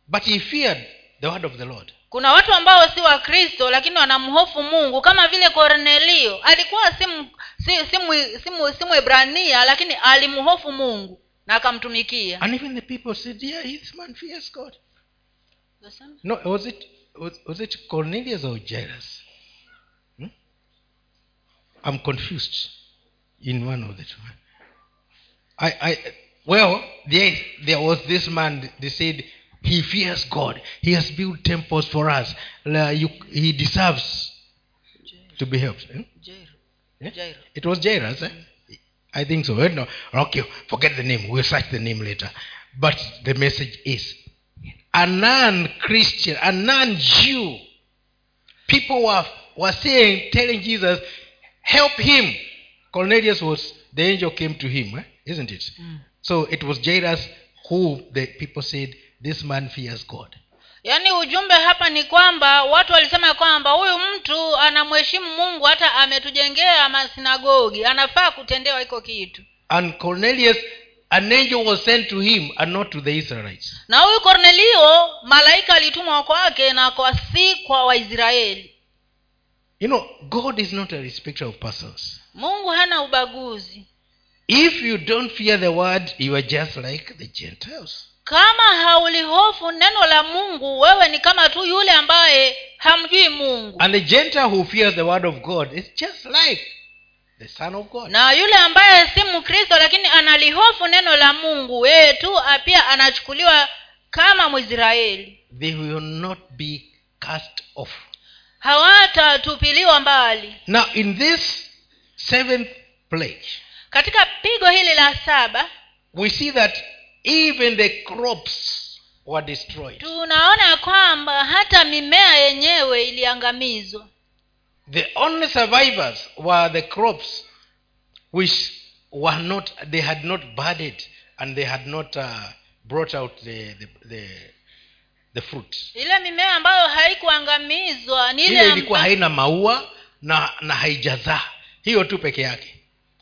but he feared the word of the lord kuna watu ambao si wakristo lakini wanamhofu mungu kama vile kornelio alikuwa si si, mwebrania lakini alimhofu mungu na akamtumikia. And even the people said yeah this man fears god. No was it was, was it cornelius or jairus? Hmm? i'm confused in one of the two. I i well there there was this man they said he fears god he has built temples for us La- you, he deserves to be helped eh? Yeah? It was jairus eh? i think so eh? no. okay forget the name we'll search the name later but the message is a non-christian a non-jew people were, were saying telling jesus help him cornelius was the angel came to him eh? isn't it Mm. so it was jairus who the people said this man fears god. Yaani ujumbe hapa ni kwamba watu walisema kwamba huyu mtu anamheshimu mungu hata ametujengea masinagogi anafaa kutendewa hiko kitu. And cornelius an angel was sent to him and not to the israelites. Na huyu kornelio malaika alitumwa kwake na kwa si kwa waisraeli. You know god is not a respecter of persons. Mungu hana ubaguzi. If you don't fear the word you are just like the gentiles kama haulihofu neno la mungu wewe ni kama tu yule ambaye hamjui mungu. And the gentile who fears the word of god is just like the son of god. Na yule ambaye si mkristo lakini analihofu neno la mungu yeye tu pia anachukuliwa kama mwisraeli. They will not be cast off. Hawatatupiliwa mbali. Now in this seventh pledge katika pigo hili la saba we see that even the crops were destroyed. Tunaona kwamba hata mimea yenyewe iliangamizwa. The only survivors were the crops which were not they had not budded and they had not uh, brought out the, the, the, the fruit. Ile mimea ambayo haikuangamizwa ni ile ilikuwa haina maua na na haijazaa. Hiyo tu peke yake.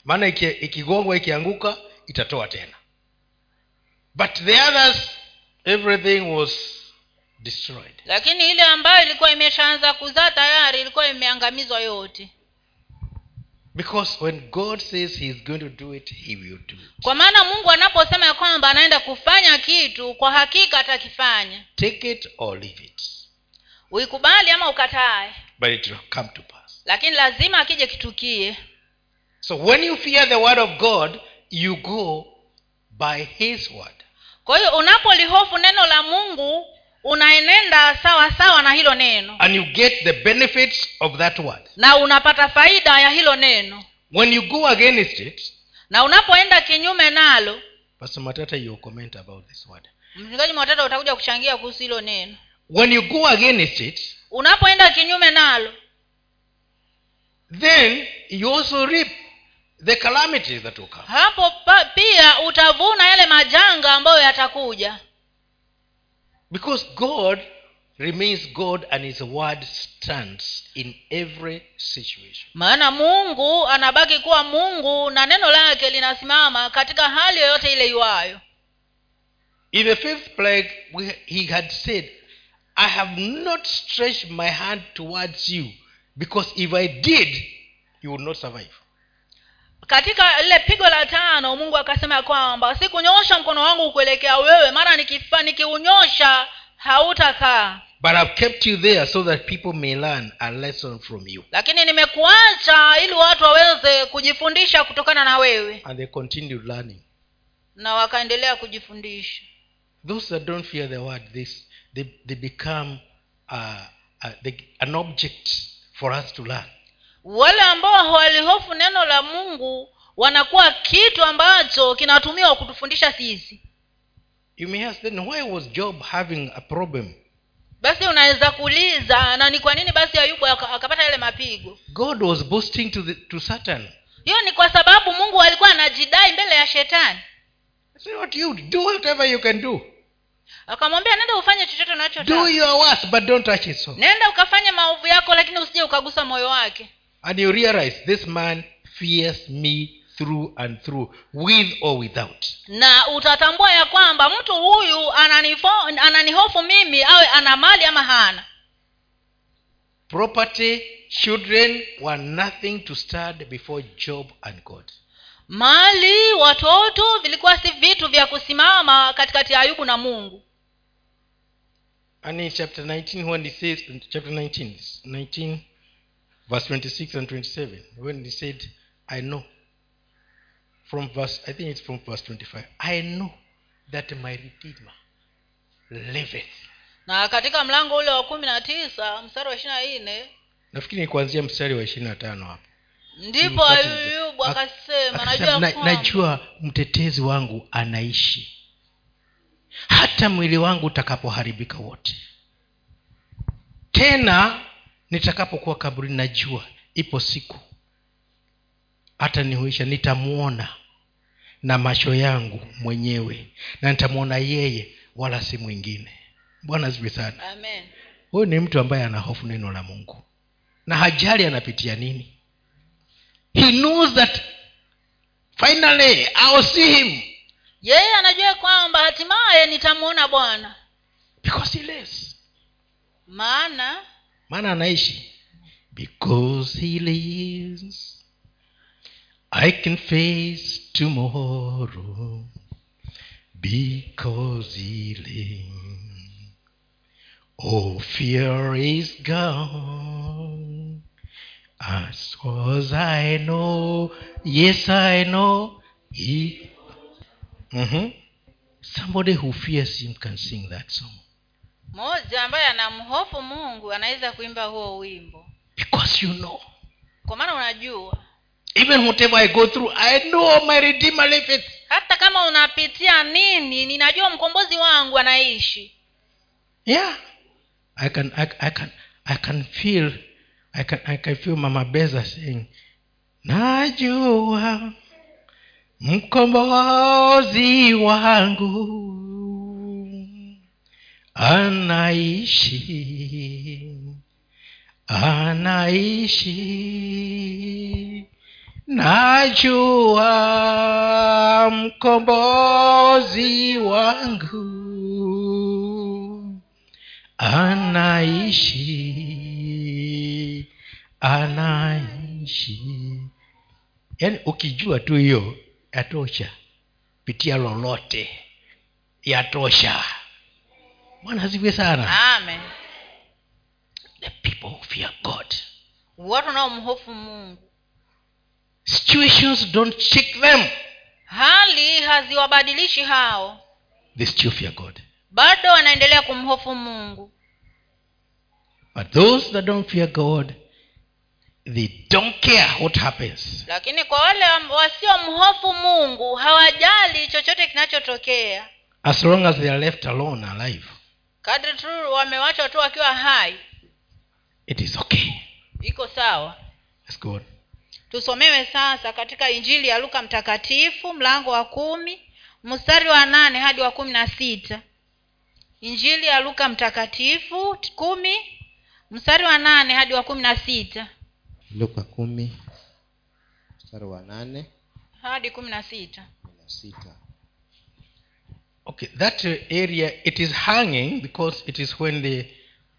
Maana iki- ikigongwa ikianguka itatoa tena but the others everything was destroyed. Lakini ile ambayo ilikuwa imeshaanza kuzaa tayari ilikuwa imeangamizwa yote. Because when god says he is going to do it he will do it. Kwa maana mungu anaposema ya kwamba anaenda kufanya kitu kwa hakika atakifanya. Take it or leave it. Uikubali ama ukatae. But it will come to pass. Lakini lazima akije kitukie. So when you fear the word of god you go by his word kwa hiyo unapolihofu neno la mungu unaenenda sawa sawa na hilo neno. And you get the benefits of that word. Na unapata faida ya hilo neno. When you go against it na unapoenda kinyume nalo pastor matata you comment about this word. Mchungaji matata utakuja kuchangia kuhusu hilo neno. When you go against it unapoenda kinyume nalo then you also reap the calamities that will come. Hapo pia utavuna yale majanga ambayo yatakuja. Because god remains god and his word stands in every situation. Maana mungu anabaki kuwa mungu na neno lake linasimama katika hali yoyote ile iwayo. In the fifth plague he had said i have not stretched my hand towards you because if i did you would not survive katika lile pigo la tano mungu akasema ya kwamba sikunyoosha mkono wangu kuelekea wewe mara nikifa nikiunyosha hautakaa but i've kept you there so that people may learn a lesson from you. Lakini nimekuacha ili watu waweze kujifundisha kutokana na wewe. And they continued learning. Na wakaendelea kujifundisha. Those that don't fear the word this they, they become uh, uh, they, an object for us to learn wale ambao hawalihofu neno la mungu wanakuwa kitu ambacho kinatumiwa kutufundisha sisi. You may ask then why was job having a problem? Basi unaweza kuuliza na ni kwa nini basi ayubu akapata yale mapigo? God was boasting to, the, to satan. Hiyo ni kwa sababu mungu alikuwa anajidai mbele ya shetani. So what you do whatever you can do. Akamwambia nenda ufanye chochote do unachotaka your worst but don't touch his soul nenda ukafanya maovu yako lakini usije ukagusa moyo wake and you realize this man fears me through and through with or without. Na utatambua ya kwamba mtu huyu ananifo, ananihofu mimi awe ana mali ama hana. Property children were nothing to stand before job and god. Mali watoto vilikuwa si vitu vya kusimama katikati ya ayubu na mungu. And in chapter 19 when he says chapter 19 19 verse 26 and 27 when he said i know from verse i think it's from verse 25 i know that my redeemer liveth. Na katika mlango ule wa kumi na tisa mstari wa ishirina nne nafikiri ni kuanzia mstari wa ishiri na tano hapo. ndipo ayubu akasema akasema, najua "Na- najua mtetezi wangu anaishi hata mwili wangu utakapoharibika wote. Tena nitakapokuwa kaburini najua ipo siku hata nihuisha nitamwona na macho yangu mwenyewe na nitamwona yeye wala si mwingine. Bwana zivi sana. Huyu ni mtu ambaye anahofu neno la mungu. Na hajali anapitia nini. He knows that finally I'll see him. Yeye anajua kwamba hatimaye nitamwona bwana. Because he lives. Maana maana anaishi? Because he lives. I can face tomorrow. Because he lives. Oh fear is gone. As i know yes i know. He Mhm. somebody who fears him can sing that song mmoja ambaye anamhofu mungu anaweza kuimba huo wimbo. Because you know. Kwa maana unajua. Even whatever i go through i know my redeemer liveth. Hata kama unapitia nini ninajua mkombozi wangu anaishi. Yeah. I can i, I can i can feel i can i can feel mama beza saying najua mkombozi wangu anaishi. Anaishi. Najua mkombozi wangu. Anaishi. Anaishi. Yaani ukijua tu hiyo yatosha. Pitia lolote yatosha bwana asifiwe sana. Amen. The people who fear god. Watu wanaomhofu mungu. Situations don't shake them. Hali haziwabadilishi hao. They still fear god. Bado wanaendelea kumhofu mungu. But those that don't fear god they don't care what happens. Lakini kwa wale wasiomhofu mungu hawajali chochote kinachotokea. As long as they are left alone alive kadri tu wamewachwa tu wakiwa hai. It is okay. Iko sawa. Tusomewe sasa katika injili ya luka mtakatifu mlango wa kumi mstari wa nane hadi wa kumi na sita. Injili ya luka mtakatifu kumi mstari wa nane hadi wa kumi na sita. Luka kumi mstari wa nane hadi kumi na sita. kumi na sita okay that uh, area it is hanging because it is when the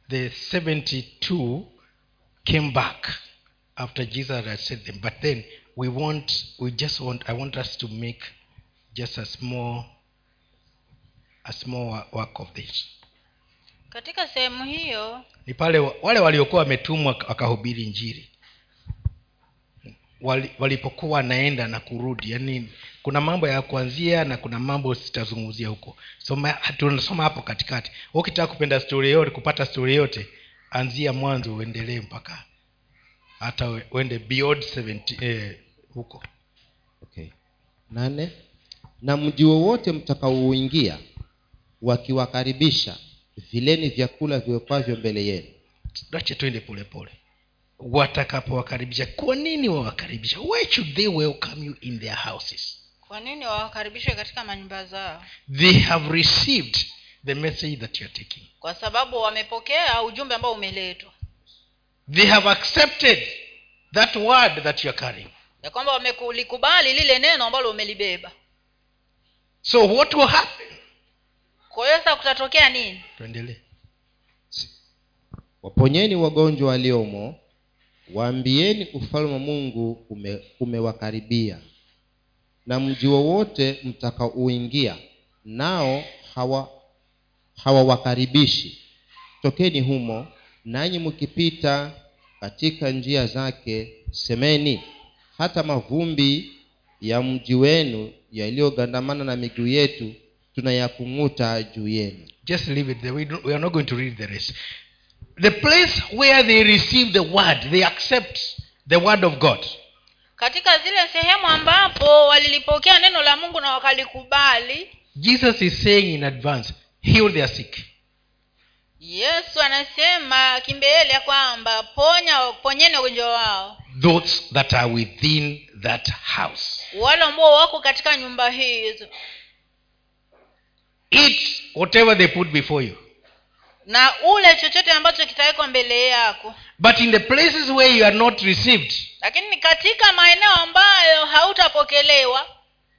the 72 came back after jesus had said them. But then we want we just want i want us to make just a small a small work of this. Katika sehemu hiyo ni pale wale waliokuwa wametumwa wakahubiri njiri walipokuwa wanaenda na kurudi yaani kuna mambo ya kuanzia na kuna mambo sitazungumzia huko. Soma tunasoma hapo katikati. Ukitaka kupenda stori yote kupata stori yote anzia mwanzo uendelee mpaka hata uende beyond 70 eh, huko. Okay. Nane. Na mji wowote mtakaouingia wakiwakaribisha vileni vyakula viwekwavyo mbele yenu. Tuache twende polepole watakapowakaribisha. Kwa nini wawakaribisha why should they welcome you in their houses? Kwa nini wawakaribishwe katika manyumba zao? They have received the message that you're taking. Kwa sababu wamepokea ujumbe ambao umeletwa. They have accepted that word that you're carrying. Ya kwamba wamelikubali lile neno ambalo umelibeba. So what will happen? Kwa hiyo sasa kutatokea nini? Tuendelee. Waponyeni wagonjwa waliomo waambieni ufalme wa mungu ume, umewakaribia na mji wowote mtakaouingia nao hawa hawawakaribishi. Tokeni humo nanyi mkipita katika njia zake semeni hata mavumbi ya mji wenu yaliyogandamana na miguu yetu tunayakung'uta juu yenu. Just leave it there. We, we are not going to read the rest the place where they receive the word they accept the word of god. Katika zile sehemu ambapo walilipokea neno la mungu na wakalikubali jesus is saying in advance heal their sick. Yesu anasema kimbeele ya kwamba ponya ponyeni wagonjwa wao. Those that are within that house. Wale ambao wako katika nyumba hizo. Eat whatever they put before you na ule chochote ambacho kitawekwa mbele yako. But in the places where you are not received lakini katika maeneo ambayo hautapokelewa.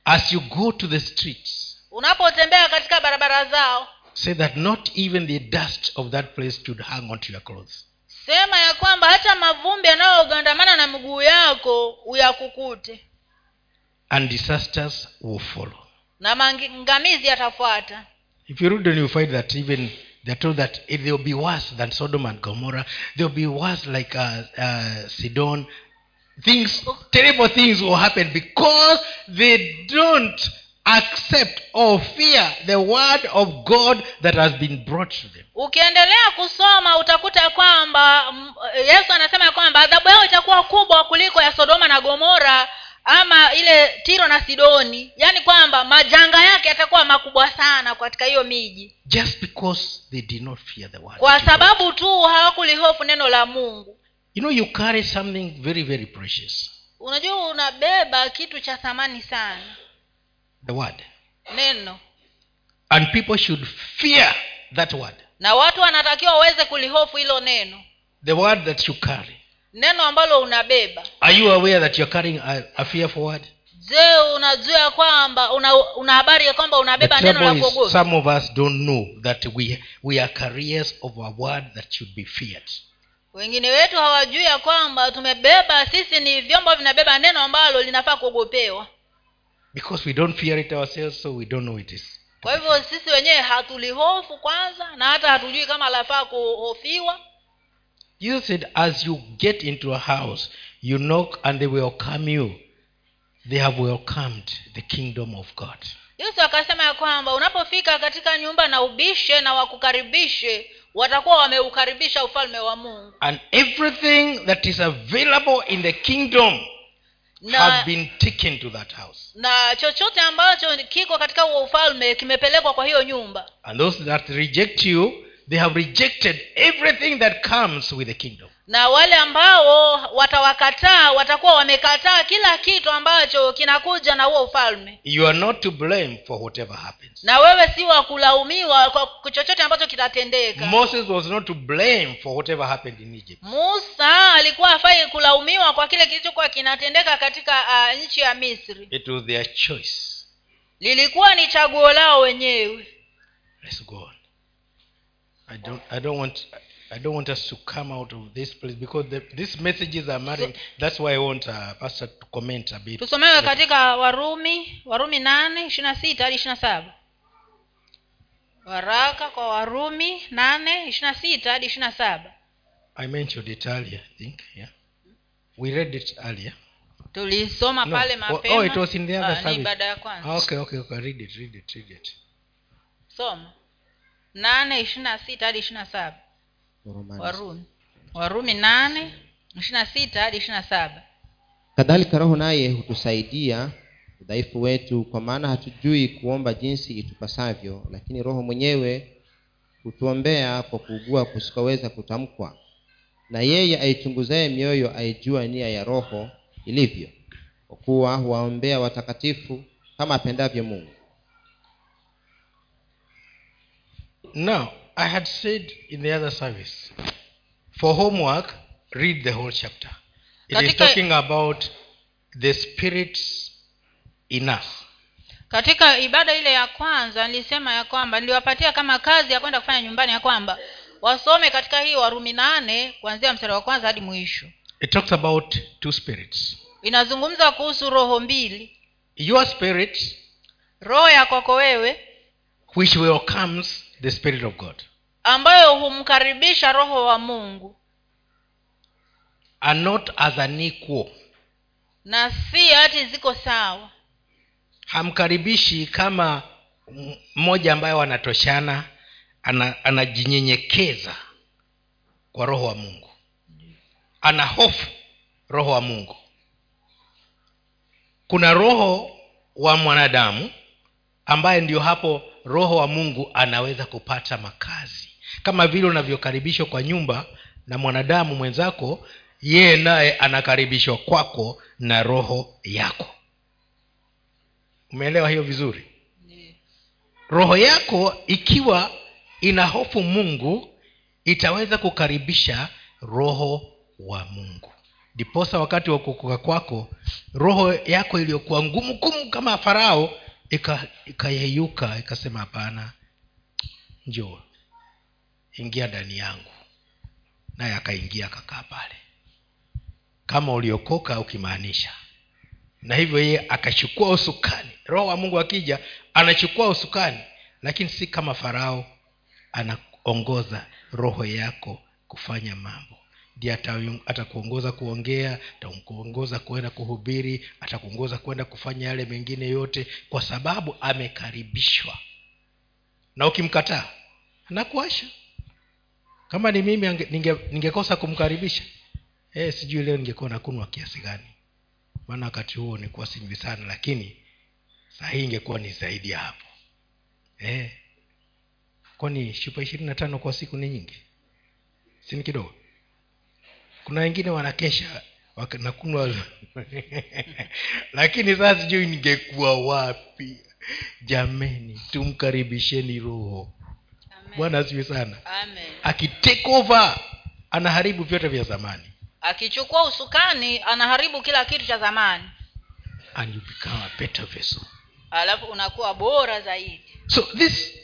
as you go to the streets unapotembea katika barabara zao. say that not even the dust of that place should hang onto your clothes. Sema ya kwamba hata mavumbi yanayogandamana na miguu yako uyakukute. And disasters will follow. Na mangamizi yatafuata. If you read then you find that even they're told that it will be worse than sodom and gomorrah. They'll be worse like uh, uh, sidon. Things terrible things will happen because they don't accept or fear the word of god that has been brought to them. Ukiendelea kusoma utakuta kwamba mm, yesu anasema ya kwamba adhabu yao itakuwa kubwa kuliko ya sodoma na gomora ama ile tiro na sidoni yaani kwamba majanga yake yatakuwa makubwa sana katika hiyo miji. Just because they did not fear the word kwa sababu tu hawakulihofu neno la mungu. You know you carry something very very precious. Unajua unabeba kitu cha thamani sana. The word. Neno. And people should fear that word. Na watu wanatakiwa waweze kulihofu hilo neno. The word that you carry neno ambalo unabeba. Are you aware that you're carrying a, a fear forward je unajua kwamba una, una habari ya kwamba unabeba neno la kuogopa? some of us don't know that we, we are carriers of a word that should be feared. Wengine wetu hawajui ya kwamba tumebeba sisi ni vyombo vinabeba neno ambalo linafaa kuogopewa. Because we don't fear it ourselves so we don't know it is. Kwa hivyo sisi wenyewe hatulihofu kwanza na hata hatujui kama lafaa kuhofiwa jesus said as you get into a house you knock and they welcome you. They have welcomed the kingdom of god. Yesu akasema ya kwamba unapofika katika nyumba na ubishe na wakukaribishe watakuwa wameukaribisha ufalme wa mungu. And everything that is available in the kingdom na, have been taken to that house. na chochote ambacho kiko katika huo ufalme kimepelekwa kwa hiyo nyumba. And those that reject you they have rejected everything that comes with the kingdom. Na wale ambao watawakataa watakuwa wamekataa kila kitu ambacho kinakuja na huo ufalme. You are not to blame for whatever happens na wewe si wa kulaumiwa kwa chochote ambacho kitatendeka. Moses was not to blame for whatever happened in egypt. Musa alikuwa afai kulaumiwa kwa kile kilichokuwa kinatendeka katika uh, nchi ya misri. It was their choice. Lilikuwa ni chaguo lao wenyewe. Let's go on i don't i don't want i don't want us to come out of this place because the, these messages are marrying that's why i want uh, pastor to comment a bit. Tusomewe katika warumi warumi nane ishiri na sita hadi ishiri na saba. Waraka kwa warumi nane ishiri na sita hadi ishiri na saba. I mentioned it earlier i think yeah. We read it earlier. Tulisoma No. pale Oh, mapema oh, it was in the other ni service. ya kwanza. Ah, okay okay okay. Read it read it read it. Soma nane ishirina na sita hadi ishirina na saba. Warumi. Warumi. Nane ishirina na sita hadi ishirina na saba. Kadhalika roho naye hutusaidia udhaifu wetu kwa maana hatujui kuomba jinsi itupasavyo lakini roho mwenyewe hutuombea kwa kuugua kusikoweza kutamkwa. Na yeye aichunguzaye mioyo aijua nia ya roho ilivyo kwa kuwa huwaombea watakatifu kama apendavyo mungu now i had said in the other service for homework read the whole chapter. It is Katika- talking about the spirits in us. Katika ibada ile ya kwanza nilisema ya kwamba niliwapatia kama kazi ya kwenda kufanya nyumbani ya kwamba wasome katika hii warumi nane kuanzia mstari wa kwanza hadi mwisho. It talks about two spirits. Inazungumza kuhusu roho mbili. Your spirit roho ya kwako wewe which welcomes the spirit of god. ambayo humkaribisha roho wa mungu. Are not as an equal. Na si hati ziko sawa. Hamkaribishi kama mmoja ambayo wanatoshana ana, anajinyenyekeza kwa roho wa mungu. Ana hofu roho wa mungu. Kuna roho wa mwanadamu ambaye ndio hapo roho wa mungu anaweza kupata makazi. Kama vile unavyokaribishwa kwa nyumba na mwanadamu mwenzako yeye naye anakaribishwa kwako na roho yako. Umeelewa hiyo vizuri? Roho yako ikiwa ina hofu mungu itaweza kukaribisha roho wa mungu. Ndiposa wakati wa kuokoka kwako roho yako iliyokuwa ngumu kumu kama farao ika- ikayeyuka ikasema hapana njoo ingia ndani yangu. Naye akaingia akakaa pale. Kama uliokoka ukimaanisha. Na hivyo yeye akachukua usukani. Roho wa mungu akija anachukua usukani. Lakini si kama farao anaongoza roho yako kufanya mambo ndiye atakuongoza kuongea atakuongoza kwenda kuhubiri atakuongoza kwenda kufanya yale mengine yote kwa sababu amekaribishwa. Na ukimkataa anakuasha kama ni mimi ningekosa ninge- kumkaribisha e, sijui leo ningekuwa nakunwa kiasi gani. Maana wakati huo nilikuwa sinywi sana lakini sahii ingekuwa ni zaidi ya hapo. E, kwani chupa ishirini na tano kwa siku ni nyingi? Sini kidogo kuna wengine wanakesha nakunwa lakini saa sijui ningekuwa wapi. Jameni tumkaribisheni roho. Bwana asiwe sana. Akitake over anaharibu vyote vya zamani. Akichukua usukani anaharibu kila kitu cha zamani. And you become a better vessel. Alafu unakuwa bora zaidi. So this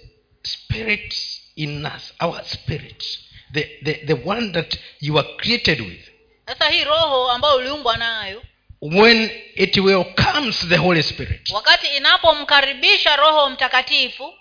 spirit in us our spirit the, the, the one that you are created with. Sasa hii roho ambayo uliumbwa nayo when it welcomes the holy spirit wakati inapomkaribisha roho mtakatifu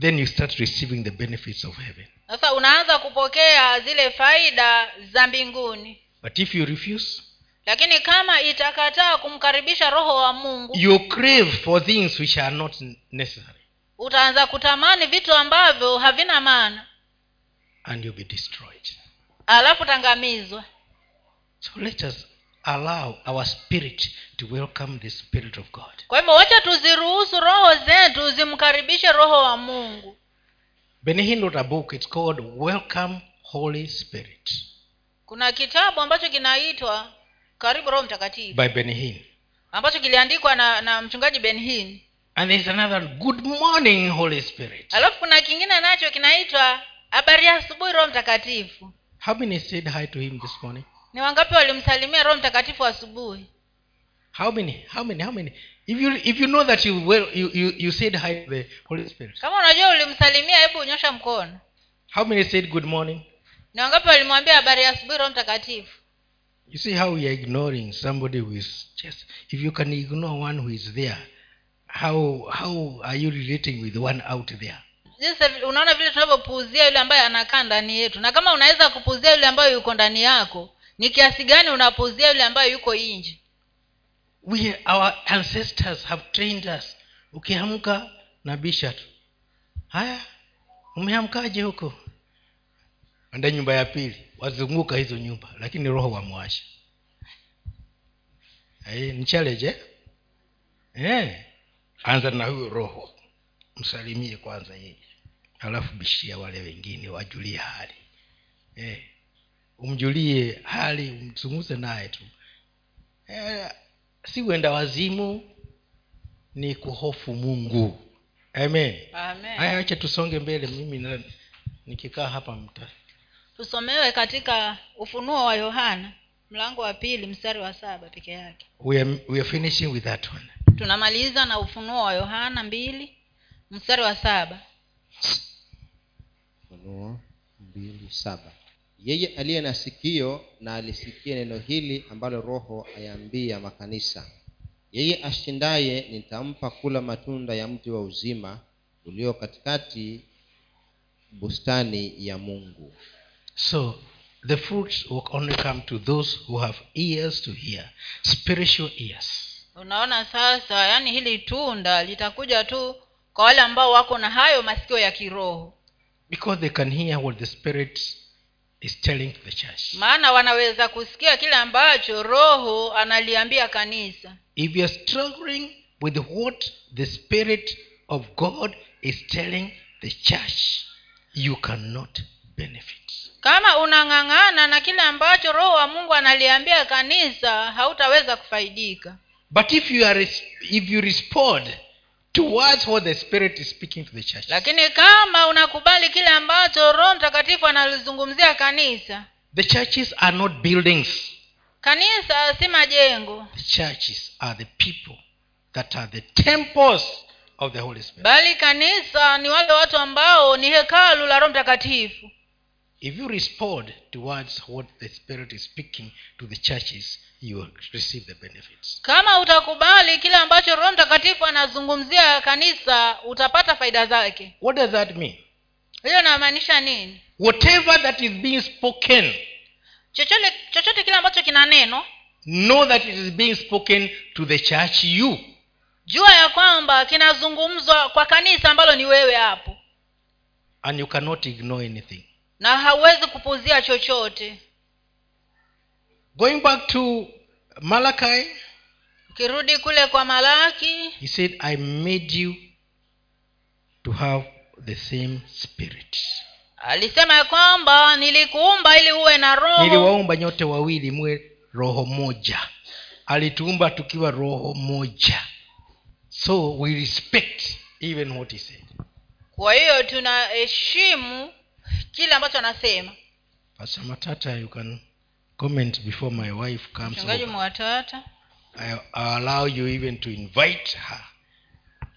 then you start receiving the benefits of heaven. sasa unaanza kupokea zile faida za mbinguni. But if you refuse lakini kama itakataa kumkaribisha roho wa mungu you crave for things which are not necessary. utaanza kutamani vitu ambavyo havina maana and you'll be destroyed. Alafu tangamizwa. So let us allow our spirit to welcome the spirit of god. Kwa hivyo wacha tuziruhusu roho zetu zimkaribishe roho wa mungu. Benhin wrote a book it's called welcome holy spirit. Kuna kitabu ambacho kinaitwa karibu roho mtakatifu. By benhin ambacho kiliandikwa na na mchungaji benhin and there's another good morning holy spirit. Alafu kuna kingine nacho kinaitwa habari ya asubuhi roho mtakatifu. How many said hi to him this morning? Ni wangapi walimsalimia roho mtakatifu asubuhi? How many how many how many? If you if you know that you well you, you, you said hi to the holy spirit. Kama unajua ulimsalimia hebu unyosha mkono. How many said good morning? Ni wangapi walimwambia habari ya asubuhi roho mtakatifu? You see how we are ignoring somebody who is just if you can ignore one who is there how how are you relating with one out there jinsi unaona vile tunavyopuuzia yule ambaye anakaa ndani yetu. Na kama unaweza kupuuzia yule ambayo yuko ndani yako ni kiasi gani unapuuzia yule ambayo yuko nje? We our ancestors have trained us. Ukiamka na bisha tu. Haya umeamkaje huko? Enda nyumba ya pili. Wazunguka hizo nyumba lakini roho wamwasha ni challenge eh? Eh, anza na huyo roho. Msalimie kwanza yeye halafu bishia wale wengine wajulie hali. Eh, umjulie hali umzungumze naye tu. Eh, si uenda wazimu ni kuhofu mungu. Amen. Amen. Haya acha tusonge mbele mimi nikikaa hapa mta. Tusomewe katika ufunuo wa yohana mlango wa pili mstari wa saba peke yake. We are, we are finishing with that one. Tunamaliza na ufunuo wa yohana mbili mstari wa saba ufunuo mbili saba. Yeye aliye na sikio na alisikie neno hili ambalo roho ayaambia makanisa. Yeye ashindaye nitampa kula matunda ya mti wa uzima ulio katikati bustani ya mungu. So the fruits will only come to those who have ears to hear spiritual ears. Unaona sasa yaani hili tunda litakuja tu kwa wale ambao wako na hayo masikio ya kiroho because they can hear what the spirit is telling the church. Maana wanaweza kusikia kile ambacho roho analiambia kanisa. If you are struggling with what the spirit of god is telling the church you cannot benefit. Kama unang'ang'ana na kile ambacho roho wa mungu analiambia kanisa hautaweza kufaidika. But if you are if you respond towards what the spirit is speaking to the church. Lakini kama unakubali kile ambacho roho mtakatifu analizungumzia kanisa the churches are not buildings. kanisa si majengo. The churches are the people that are the temples of the holy spirit. Bali kanisa ni wale watu ambao ni hekalu la roho mtakatifu. If you respond towards what the spirit is speaking to the churches you will receive the benefits. Kama utakubali kile ambacho roho mtakatifu anazungumzia kanisa utapata faida zake. What does that mean? Hiyo inamaanisha nini? Whatever that is being spoken chochote chochote kile ambacho kina neno know that it is being spoken to the church you. jua ya kwamba kinazungumzwa kwa kanisa ambalo ni wewe hapo. And you cannot ignore anything. Na hauwezi kupuzia chochote going back to malachi ukirudi kule kwa malaki he said i made you to have the same spirit. alisema ya kwamba nilikuumba ili uwe na roho. Niliwaumba nyote wawili mwe roho moja. Alituumba tukiwa roho moja. So we respect even what he said. Kwa hiyo tunaheshimu kile ambacho anasema. Pastor matata you can comment before my wife comes mchungaji over. mwatata I, I allow you even to invite her